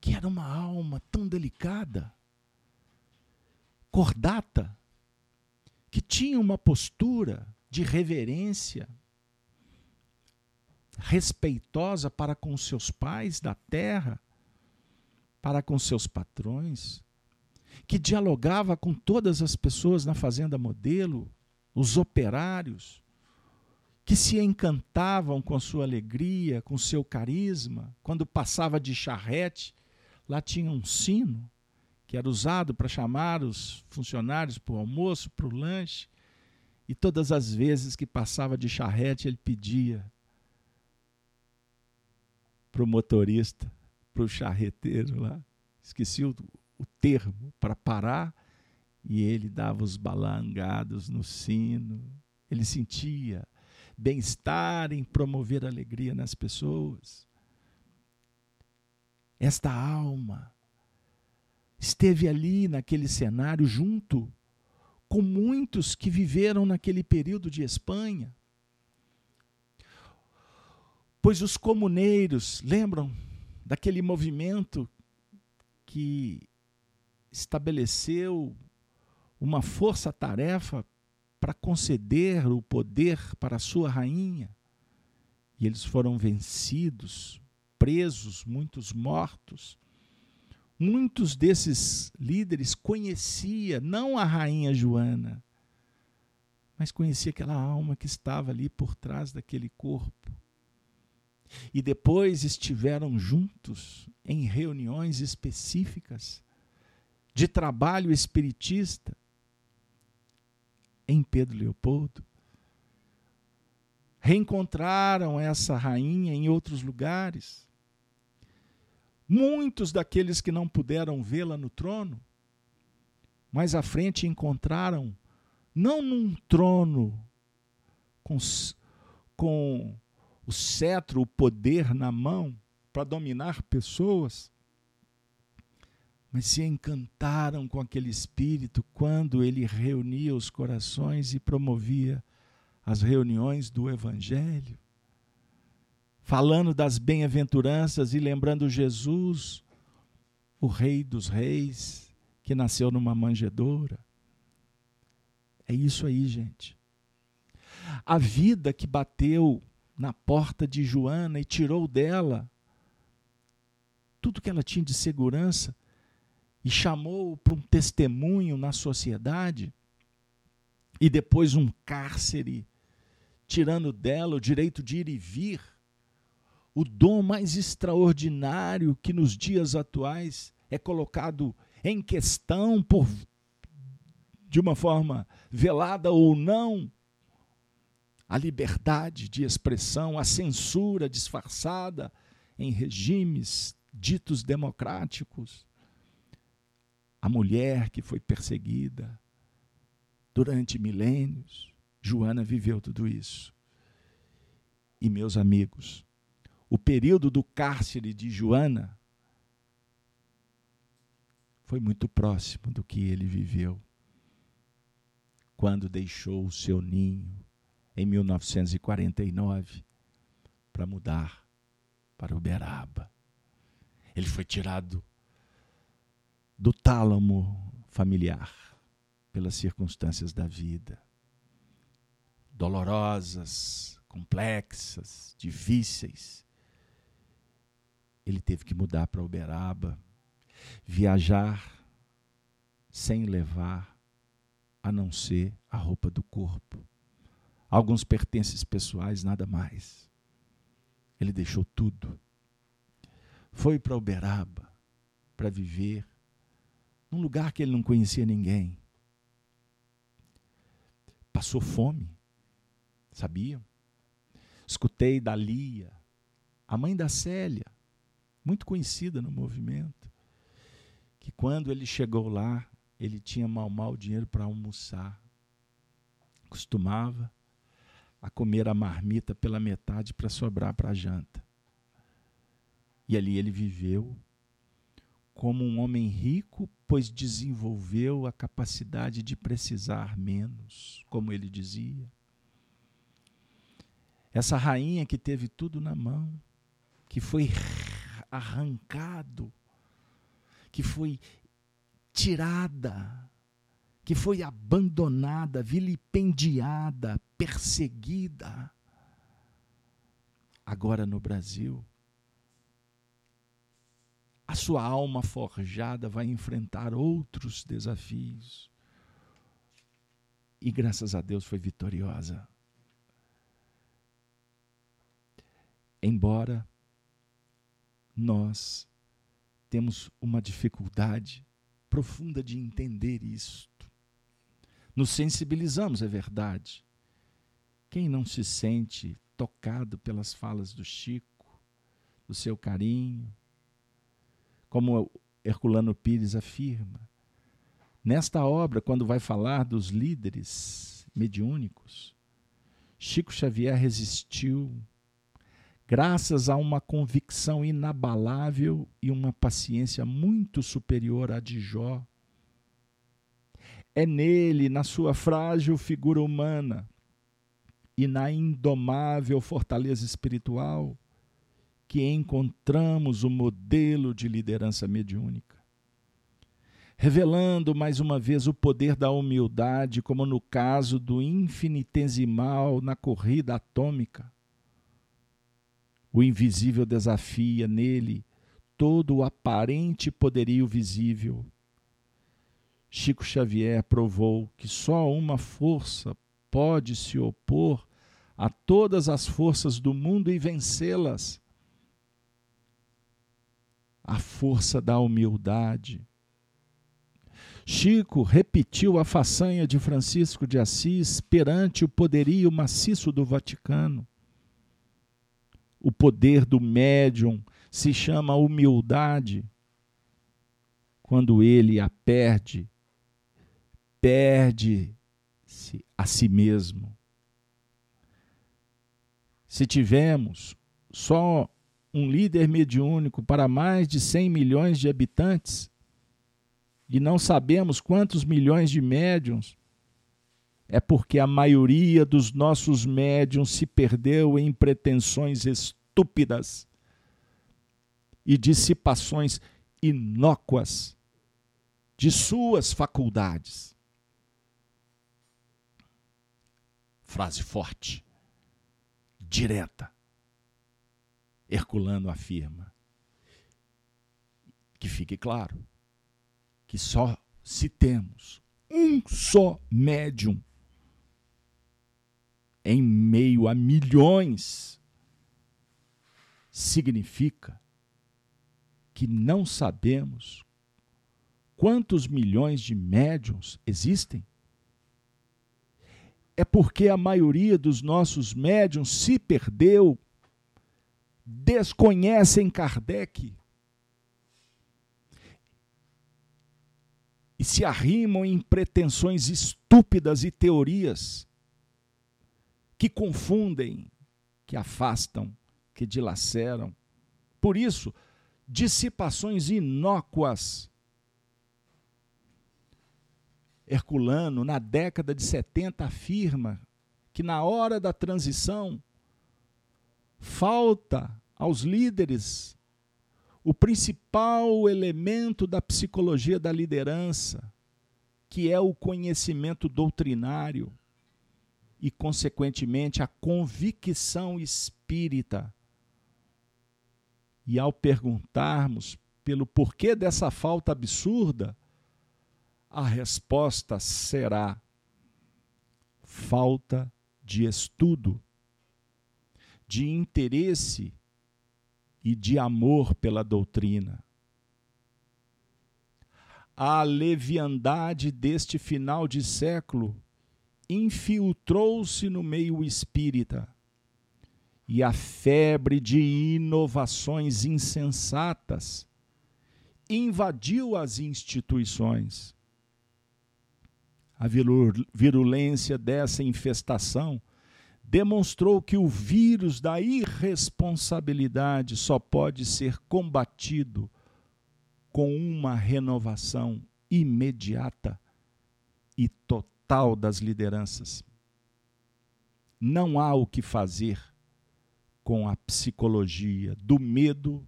Que era uma alma tão delicada, cordata, que tinha uma postura de reverência, respeitosa para com seus pais da terra, para com seus patrões, que dialogava com todas as pessoas na fazenda modelo, os operários, que se encantavam com sua alegria, com seu carisma, quando passava de charrete, lá tinha um sino que era usado para chamar os funcionários para o almoço, para o lanche, e todas as vezes que passava de charrete, ele pedia para o motorista, para o charreteiro lá, esqueci o, o termo, para parar, e ele dava os balangados no sino. Ele sentia bem-estar em promover alegria nas pessoas. Esta alma esteve ali naquele cenário junto com muitos que viveram naquele período de Espanha Pois os comuneiros, lembram daquele movimento que estabeleceu uma força-tarefa para conceder o poder para a sua rainha? E eles foram vencidos, presos, muitos mortos. Muitos desses líderes conhecia não a rainha Joana, mas conhecia aquela alma que estava ali por trás daquele corpo e depois estiveram juntos em reuniões específicas de trabalho espiritista em Pedro Leopoldo. Reencontraram essa rainha em outros lugares. Muitos daqueles que não puderam vê-la no trono, mais à frente encontraram, não num trono com, com o cetro, o poder na mão para dominar pessoas, mas se encantaram com aquele espírito quando ele reunia os corações e promovia as reuniões do Evangelho, falando das bem-aventuranças e lembrando Jesus, o Rei dos Reis, que nasceu numa manjedoura. É isso aí, gente. A vida que bateu na porta de Joana e tirou dela tudo que ela tinha de segurança e chamou para um testemunho na sociedade e depois um cárcere, tirando dela o direito de ir e vir, o dom mais extraordinário que nos dias atuais é colocado em questão por de uma forma velada ou não, a liberdade de expressão, a censura disfarçada em regimes ditos democráticos, a mulher que foi perseguida durante milênios. Joana viveu tudo isso. E meus amigos, o período do cárcere de Joana foi muito próximo do que ele viveu quando deixou o seu ninho em 1949 para mudar para Uberaba. Ele foi tirado do tálamo familiar pelas circunstâncias da vida, dolorosas, complexas, difíceis. Ele teve que mudar para Uberaba, viajar sem levar a não ser a roupa do corpo alguns pertences pessoais, nada mais. Ele deixou tudo. Foi para Uberaba para viver num lugar que ele não conhecia ninguém. passou fome. Sabiam? Escutei da Lia, a mãe da Célia, muito conhecida no movimento, que quando ele chegou lá, ele tinha mal mal dinheiro para almoçar. Costumava a comer a marmita pela metade para sobrar para a janta. E ali ele viveu como um homem rico, pois desenvolveu a capacidade de precisar menos, como ele dizia. Essa rainha que teve tudo na mão, que foi arrancado, que foi tirada, que foi abandonada, vilipendiada, perseguida. Agora no Brasil, a sua alma forjada vai enfrentar outros desafios. E graças a Deus foi vitoriosa. Embora nós temos uma dificuldade profunda de entender isto. Nos sensibilizamos, é verdade. Quem não se sente tocado pelas falas do Chico, do seu carinho, como Herculano Pires afirma. Nesta obra, quando vai falar dos líderes mediúnicos, Chico Xavier resistiu graças a uma convicção inabalável e uma paciência muito superior à de Jó. É nele, na sua frágil figura humana e na indomável fortaleza espiritual, que encontramos o modelo de liderança mediúnica. Revelando mais uma vez o poder da humildade, como no caso do infinitesimal na corrida atômica. O invisível desafia nele todo o aparente poderio visível. Chico Xavier provou que só uma força pode se opor a todas as forças do mundo e vencê-las a força da humildade. Chico repetiu a façanha de Francisco de Assis perante o poderio maciço do Vaticano. O poder do médium se chama humildade. Quando ele a perde, perde-se a si mesmo. Se tivermos só um líder mediúnico para mais de 100 milhões de habitantes e não sabemos quantos milhões de médiums, é porque a maioria dos nossos médiums se perdeu em pretensões estúpidas e dissipações inócuas de suas faculdades. Frase forte, direta. Herculano afirma. Que fique claro que só se temos um só médium em meio a milhões, significa que não sabemos quantos milhões de médiums existem. É porque a maioria dos nossos médiums se perdeu desconhecem Kardec e se arrimam em pretensões estúpidas e teorias que confundem, que afastam, que dilaceram. Por isso, dissipações inócuas. Herculano, na década de 70, afirma que na hora da transição falta aos líderes o principal elemento da psicologia da liderança, que é o conhecimento doutrinário e, consequentemente, a convicção espírita. E ao perguntarmos pelo porquê dessa falta absurda, a resposta será falta de estudo de interesse e de amor pela doutrina. A leviandade deste final de século infiltrou-se no meio espírita e a febre de inovações insensatas invadiu as instituições. A virulência dessa infestação demonstrou que o vírus da irresponsabilidade só pode ser combatido com uma renovação imediata e total das lideranças. Não há o que fazer com a psicologia do medo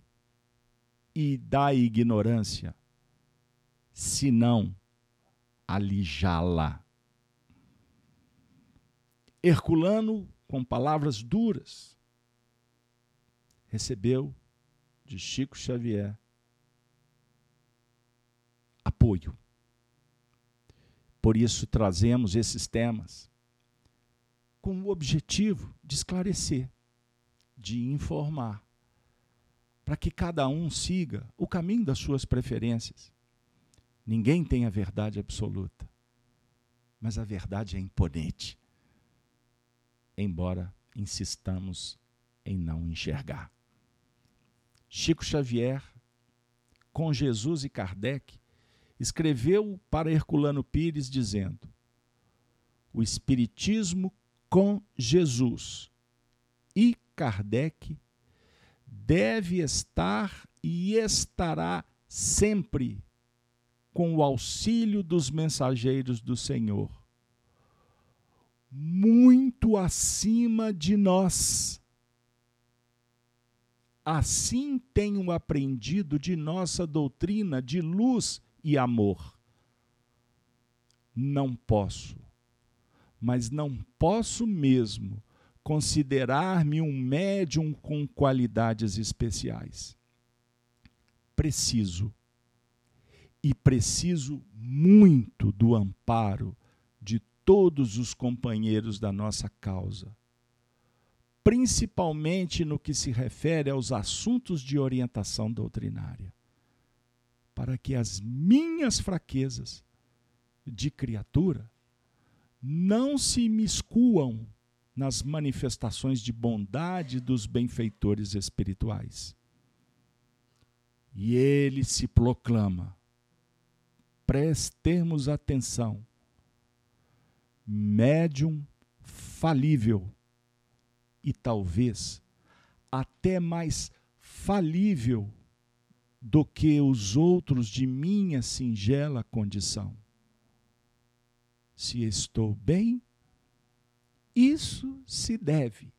e da ignorância, senão alijá-la. Herculano, com palavras duras, recebeu de Chico Xavier apoio. Por isso trazemos esses temas com o objetivo de esclarecer, de informar, para que cada um siga o caminho das suas preferências. Ninguém tem a verdade absoluta, mas a verdade é imponente, embora insistamos em não enxergar. Chico Xavier, com Jesus e Kardec, escreveu para Herculano Pires dizendo: O Espiritismo com Jesus e Kardec deve estar e estará sempre com o auxílio dos mensageiros do Senhor, muito acima de nós. Assim tenho aprendido de nossa doutrina de luz e amor. Não posso, mas não posso mesmo considerar-me um médium com qualidades especiais. Preciso, e preciso muito do amparo de todos os companheiros da nossa causa, principalmente no que se refere aos assuntos de orientação doutrinária para que as minhas fraquezas de criatura não se miscuam nas manifestações de bondade dos benfeitores espirituais. E ele se proclama, prestemos atenção, médium falível. E talvez até mais falível do que os outros de minha singela condição. Se estou bem, isso se deve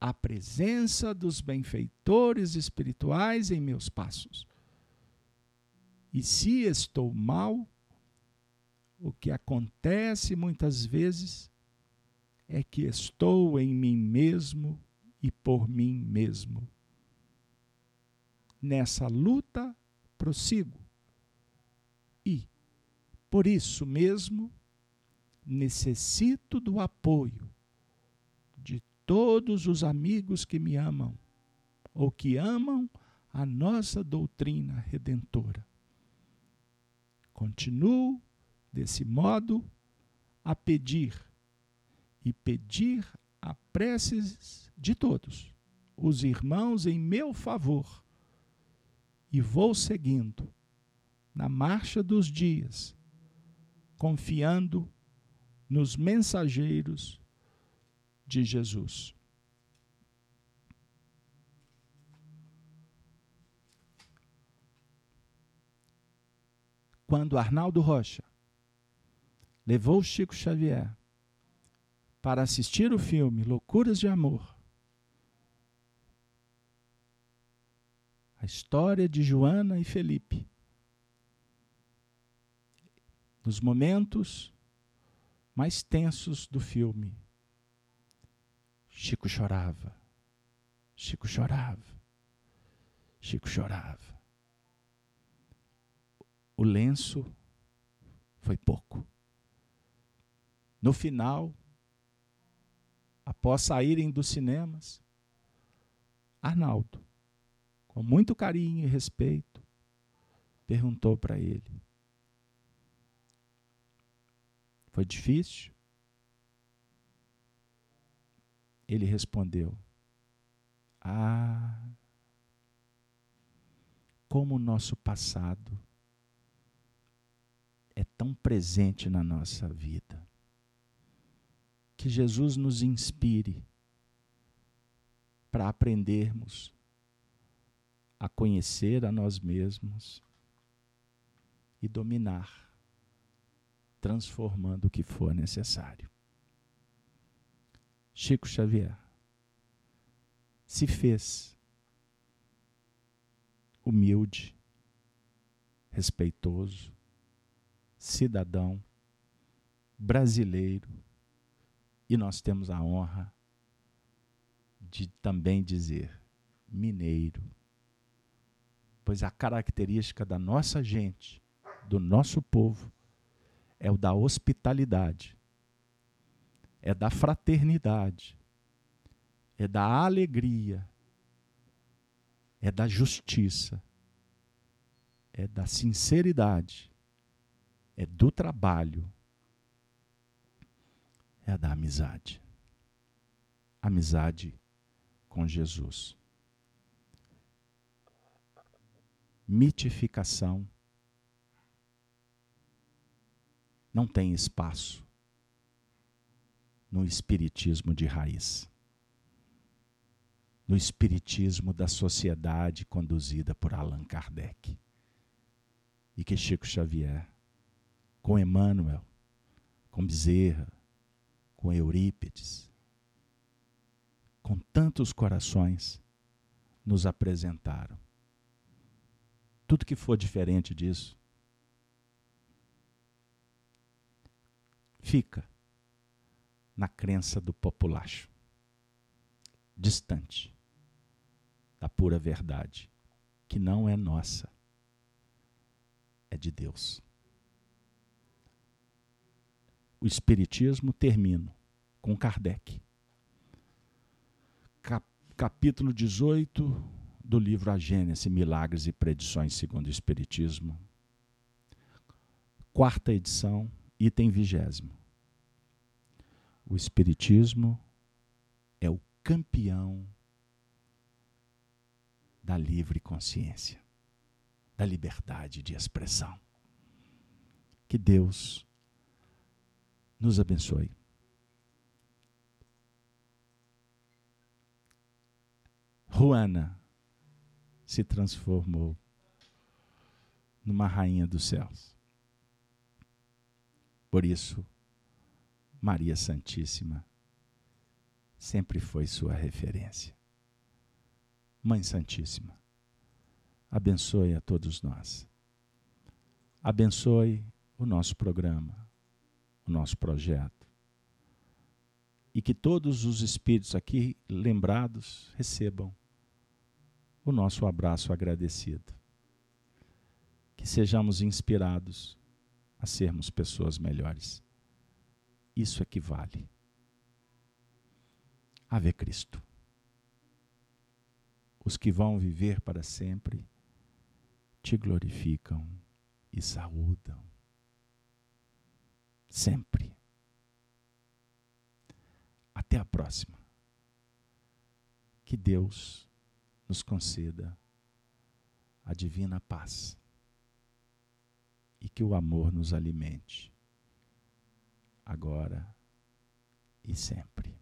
à presença dos benfeitores espirituais em meus passos. E se estou mal, o que acontece muitas vezes é que estou em mim mesmo e por mim mesmo nessa luta prossigo. E, por isso mesmo, necessito do apoio de todos os amigos que me amam ou que amam a nossa doutrina redentora. Continuo, desse modo, a pedir e pedir a preces de todos, os irmãos em meu favor e vou seguindo na marcha dos dias, confiando nos mensageiros de Jesus. Quando Arnaldo Rocha levou Chico Xavier para assistir o filme Loucuras de Amor, a história de Joana e Felipe. Nos momentos mais tensos do filme, Chico chorava, Chico chorava, Chico chorava. O lenço foi pouco. No final, após saírem dos cinemas, Arnaldo com muito carinho e respeito, perguntou para ele: Foi difícil? ele respondeu: Ah, como o nosso passado é tão presente na nossa vida. Que Jesus nos inspire para aprendermos a conhecer a nós mesmos e dominar, transformando o que for necessário. Chico Xavier se fez humilde, respeitoso, cidadão, brasileiro, e nós temos a honra de também dizer mineiro, pois a característica da nossa gente, do nosso povo, é o da hospitalidade, é da fraternidade, é da alegria, é da justiça, é da sinceridade, é do trabalho, é da amizade. Amizade com Jesus. Mitificação não tem espaço no espiritismo de raiz no espiritismo da sociedade conduzida por Allan Kardec. E que Chico Xavier, com Emmanuel, com Bezerra, com Eurípides, com tantos corações, nos apresentaram. Tudo que for diferente disso, fica na crença do populacho, distante da pura verdade, que não é nossa, é de Deus. O Espiritismo termina com Kardec. Cap capítulo 18 do livro A Gênese, Milagres e Predições segundo o Espiritismo. Quarta edição, item vigésimo. O Espiritismo é o campeão da livre consciência, da liberdade de expressão. Que Deus nos abençoe. Juana se transformou numa rainha dos céus. Por isso, Maria Santíssima sempre foi sua referência. Mãe Santíssima, abençoe a todos nós. Abençoe o nosso programa, o nosso projeto. E que todos os espíritos aqui lembrados recebam o nosso abraço agradecido. Que sejamos inspirados a sermos pessoas melhores. Isso é que vale. Ave Cristo os que vão viver para sempre te glorificam e saúdam. Sempre. Até a próxima. Que Deus nos conceda a divina paz e que o amor nos alimente, agora e sempre.